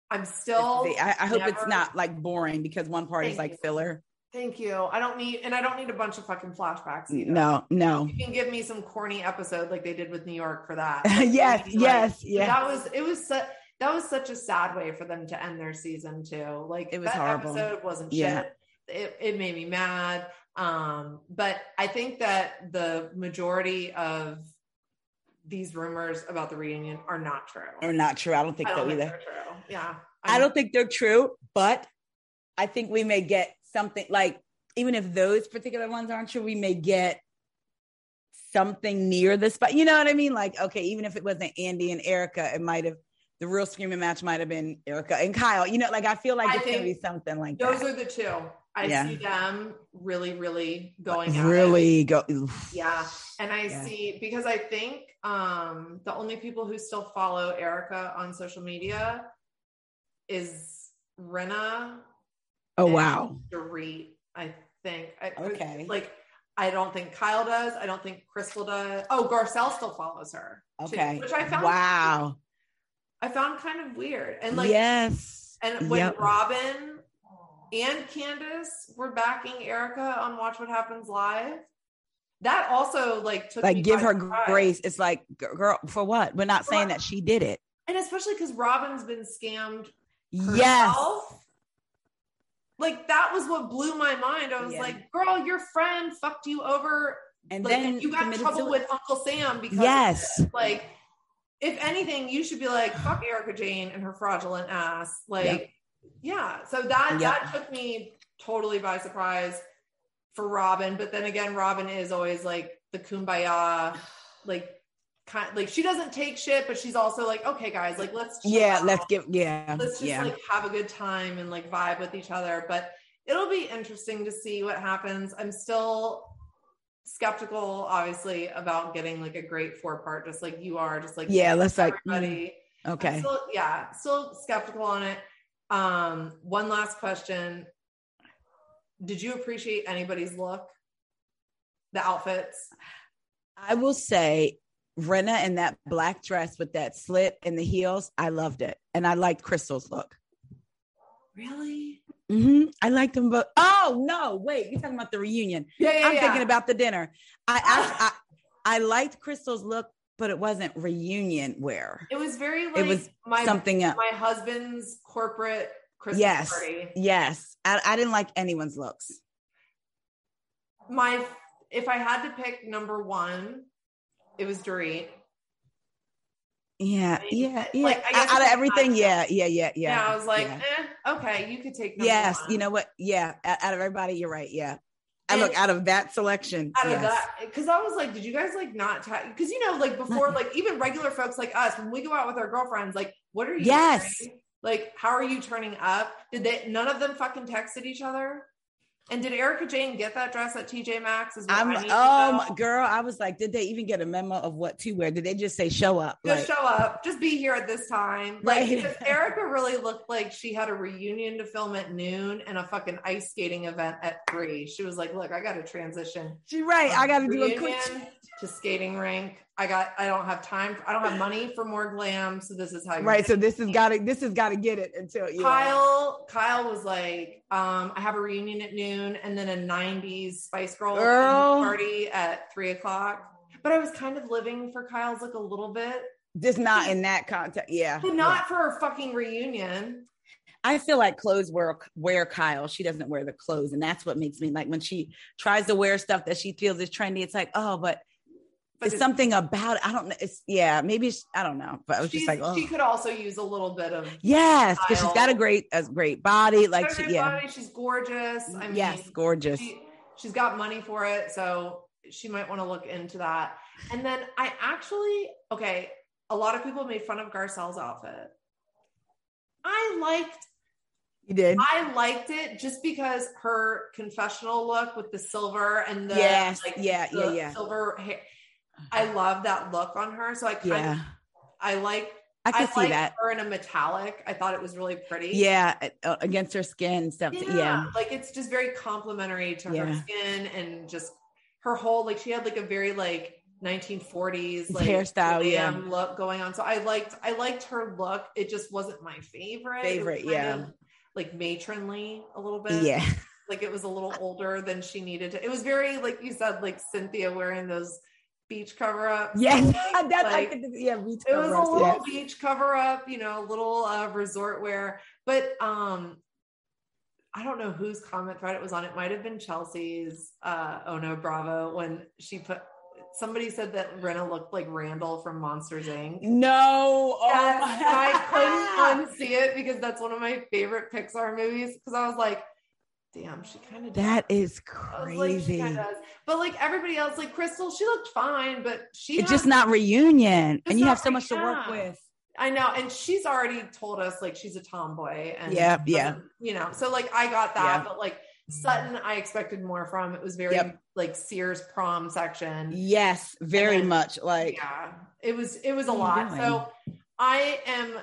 I'm still. I, I hope it's not like boring because one part is like you. filler. Thank you. I don't need, and I don't need a bunch of fucking flashbacks. Either. No, no. You can give me some corny episode like they did with New York for that. yes, Like, yes, yes. That was it. Was su- that was such a sad way for them to end their season too. Like It was that horrible. episode wasn't Yeah. shit. It, it made me mad. Um, but I think that the majority of these rumors about the reunion are not true. Or not true. I don't think I don't so think either. they're true. Yeah. I don't think they're true, but I think we may get something like even if those particular ones aren't true, we may get something near the spot. You know what I mean? Like, okay, even if it wasn't Andy and Erika, it might have the real screaming match might have been Erika and Kyle. You know, like I feel like I it's gonna be something like those that. are the two. I Yeah. see them really, really going really go. Yeah. And I Yeah. see because I think um the only people who still follow Erika on social media is Rinna Oh wow. Dorit, I think. I, Okay. Like I don't think Kyle does. I don't think Crystal does. Oh, Garcelle still follows her. too, Okay. which I found wow. I found kind of weird. And like yes. and when Yep. Robyn and Candiace were backing Erika on Watch What Happens Live, that also like took me like give her surprise. grace. It's like, girl, for what? We're not For saying what? that she did it. And especially because Robyn's been scammed Yes. Like that was what blew my mind. I was Yeah. like, girl, your friend fucked you over. And like then you got in trouble with Uncle Sam because Yes. like if anything, you should be like, fuck Erika Jayne and her fraudulent ass. Like, Yep. yeah. So that that took me totally by surprise for Robyn. But then again, Robyn is always like the kumbaya, like kind like she doesn't take shit, but she's also like, okay, guys, like let's Yeah, out. let's give. Yeah, let's just yeah. like have a good time and like vibe with each other. But it'll be interesting to see what happens. I'm still skeptical, obviously, about getting like a great four part, just like you are, just like Yeah, let's like. mm, everybody. I'm Okay. still, yeah, still skeptical on it. Um, one last question. Did you appreciate anybody's look? The outfits? I will say, Rinna in that black dress with that slit and the heels, I loved it, and I liked Crystal's look. Really? Hmm I liked them both. Oh no, wait, you're talking about the reunion. Yeah, yeah, I'm yeah. thinking about the dinner. I, I I I liked Crystal's look, but it wasn't reunion wear. it was very like It was my Something else. my husband's corporate Christmas Yes. party. Yes, I, I didn't like anyone's looks. my if I had to pick number one, it was Dorit. Yeah, I mean, yeah, yeah. like, I guess out of everything, yeah, yeah, yeah, Yeah, yeah. I was like, yeah. eh, okay, you could take yes, one. you know what? Yeah, out of everybody, you're right. Yeah, I look out of that selection. out of that because I was like, did you guys like not because you know like before like even regular folks like us when we go out with our girlfriends like what are you Yes. wearing? like how are you turning up did they none of them fucking texted each other and did Erika Jayne get that dress at TJ Maxx is I'm I need to oh girl, I was like, did they even get a memo of what to wear? Did they just say show up? just Like, show up just be here at this time like Right. Erika really looked like she had a reunion to film at noon and a fucking ice skating event at three she was like look I got to transition she right. I got to do a quick. to skating rink. I got. I don't have time. I don't have money for more glam. So this is how. you Right. So this has got to this has got to get it until you yeah. Kyle. Kyle was like, um, I have a reunion at noon, and then a '90s Spice Girl party at three o'clock. But I was kind of living for Kyle's like a little bit, just not in that context. Yeah. but not for a fucking reunion. I feel like clothes wear wear Kyle. She doesn't wear the clothes, and that's what makes me like when she tries to wear stuff that she feels is trendy. It's like, oh, but, But it's it's- something about it. I don't know. It's yeah, maybe it's, I don't know. But I was just like, oh, she could also use a little bit of yes, because she's got a great a great body. Like She's a she, great yeah, body, she's gorgeous. I mean, yes, gorgeous. she, she's got money for it, so she might want to look into that. And then I actually, okay, a lot of people made fun of Garcelle's outfit. I liked you did. I liked it just because her confessional look with the silver and the Yes, like, yeah, the yeah, yeah. silver hair. I love that look on her. So I kind yeah, of I like I I, see that. her in a metallic. I thought it was really pretty. Yeah, against her skin stuff. yeah, Yeah, like it's just very complimentary to her skin and just her whole like she had like a very like 1940s like Hairstyle, yeah. look going on. So I liked I liked her look. It just wasn't my favorite. Favorite, yeah. of, like matronly a little bit. yeah. Like it was a little older than she needed to. It was very like you said, like Cynthia wearing those beach cover up. Yes, that's I Like, could, yeah. beach it was a little yes. beach cover up, you know, a little uh, resort wear. But um, I don't know whose comment thread it was on. It might have been Chelsea's uh, Oh No Bravo when she put. Somebody said that Rinna looked like Randall from Monsters Inc. No, oh Yes, I couldn't unsee it because that's one of my favorite Pixar movies. Because I was like, "Damn, she kind of that is like, crazy. does. But like everybody else, like Crystal, she looked fine, but she it's has- just not reunion, It's and you have so much to work with. I know, and she's already told us like she's a tomboy, and Yeah, yeah. you know, so like I got that, Yeah. but like Sutton, I expected more from. It was very Yep. like Sears prom section. Yes, very then- much. Like yeah, it was it was a What are you lot. So I am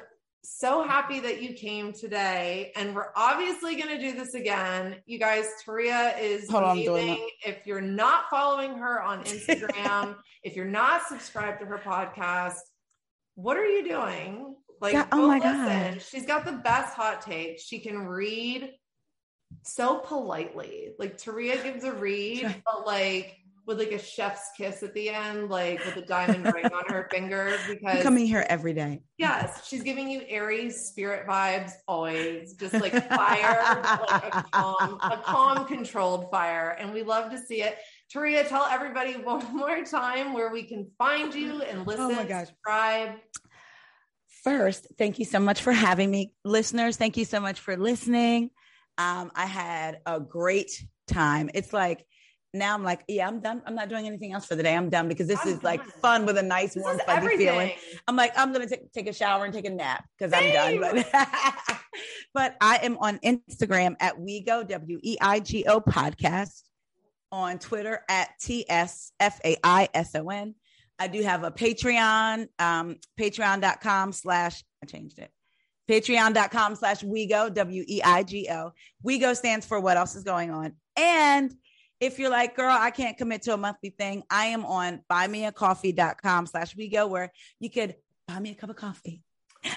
so happy that you came today, and we're obviously going to do this again. You guys, Taria is Hold on, amazing. If you're not following her on Instagram, if you're not subscribed to her podcast, what are you doing? Like, God- oh my listen. God. She's got the best hot takes. She can read so politely. Like Taria gives a read, but like with like a chef's kiss at the end, like with a diamond ring on her finger. I'm Because coming here every day. yes, she's giving you Aries spirit vibes always, just like fire, like a calm, a calm, controlled fire, and we love to see it. Taria, tell everybody one more time where we can find you and listen, Oh my gosh. subscribe. First, thank you so much for having me, listeners. Thank you so much for listening. Um, I had a great time. It's like now I'm like, yeah, I'm done. I'm not doing anything else for the day. I'm done because this I'm is like fun with a nice, This warm, fuzzy everything. feeling. I'm like, I'm gonna take take a shower and take a nap because I'm done. But, but I am on Instagram at WeGo W E I G O podcast, on Twitter at T S F A I S O N. I do have a Patreon, um, patreon.com slash I changed it. Patreon.com slash WeGo, W E I G O. WeGo stands for what else is going on. And if you're like, girl, I can't commit to a monthly thing, I am on buymeacoffee.com slash we go where you could buy me a cup of coffee.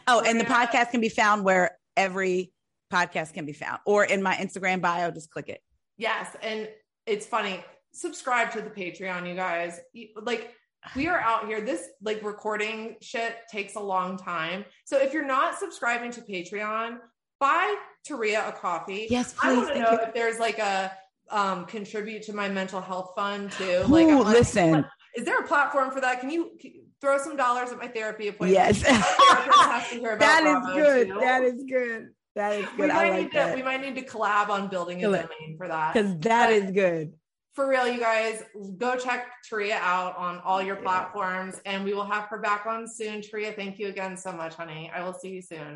Oh, and the podcast can be found where every podcast can be found or in my Instagram bio. Just click it. Yes, and it's funny. Subscribe to the Patreon, you guys. Like we are out here. This like recording shit takes a long time. So if you're not subscribing to Patreon, buy Taria a coffee. Yes, I please. want to know you. if there's like a um contribute to my mental health fund too. Like, Ooh, wanna- listen. is there a platform for that? Can you can you throw some dollars at my therapy appointment? Yes. My therapist has to hear about that is good. too. That is good. That is we good. might I need like to we might need to collab on building a domain for that. Because that But- is good. for real, you guys, go check Tria out on all your platforms, and we will have her back on soon. Tria, thank you again so much, honey. I will see you soon.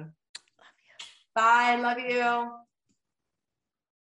Love you. Bye. Love you.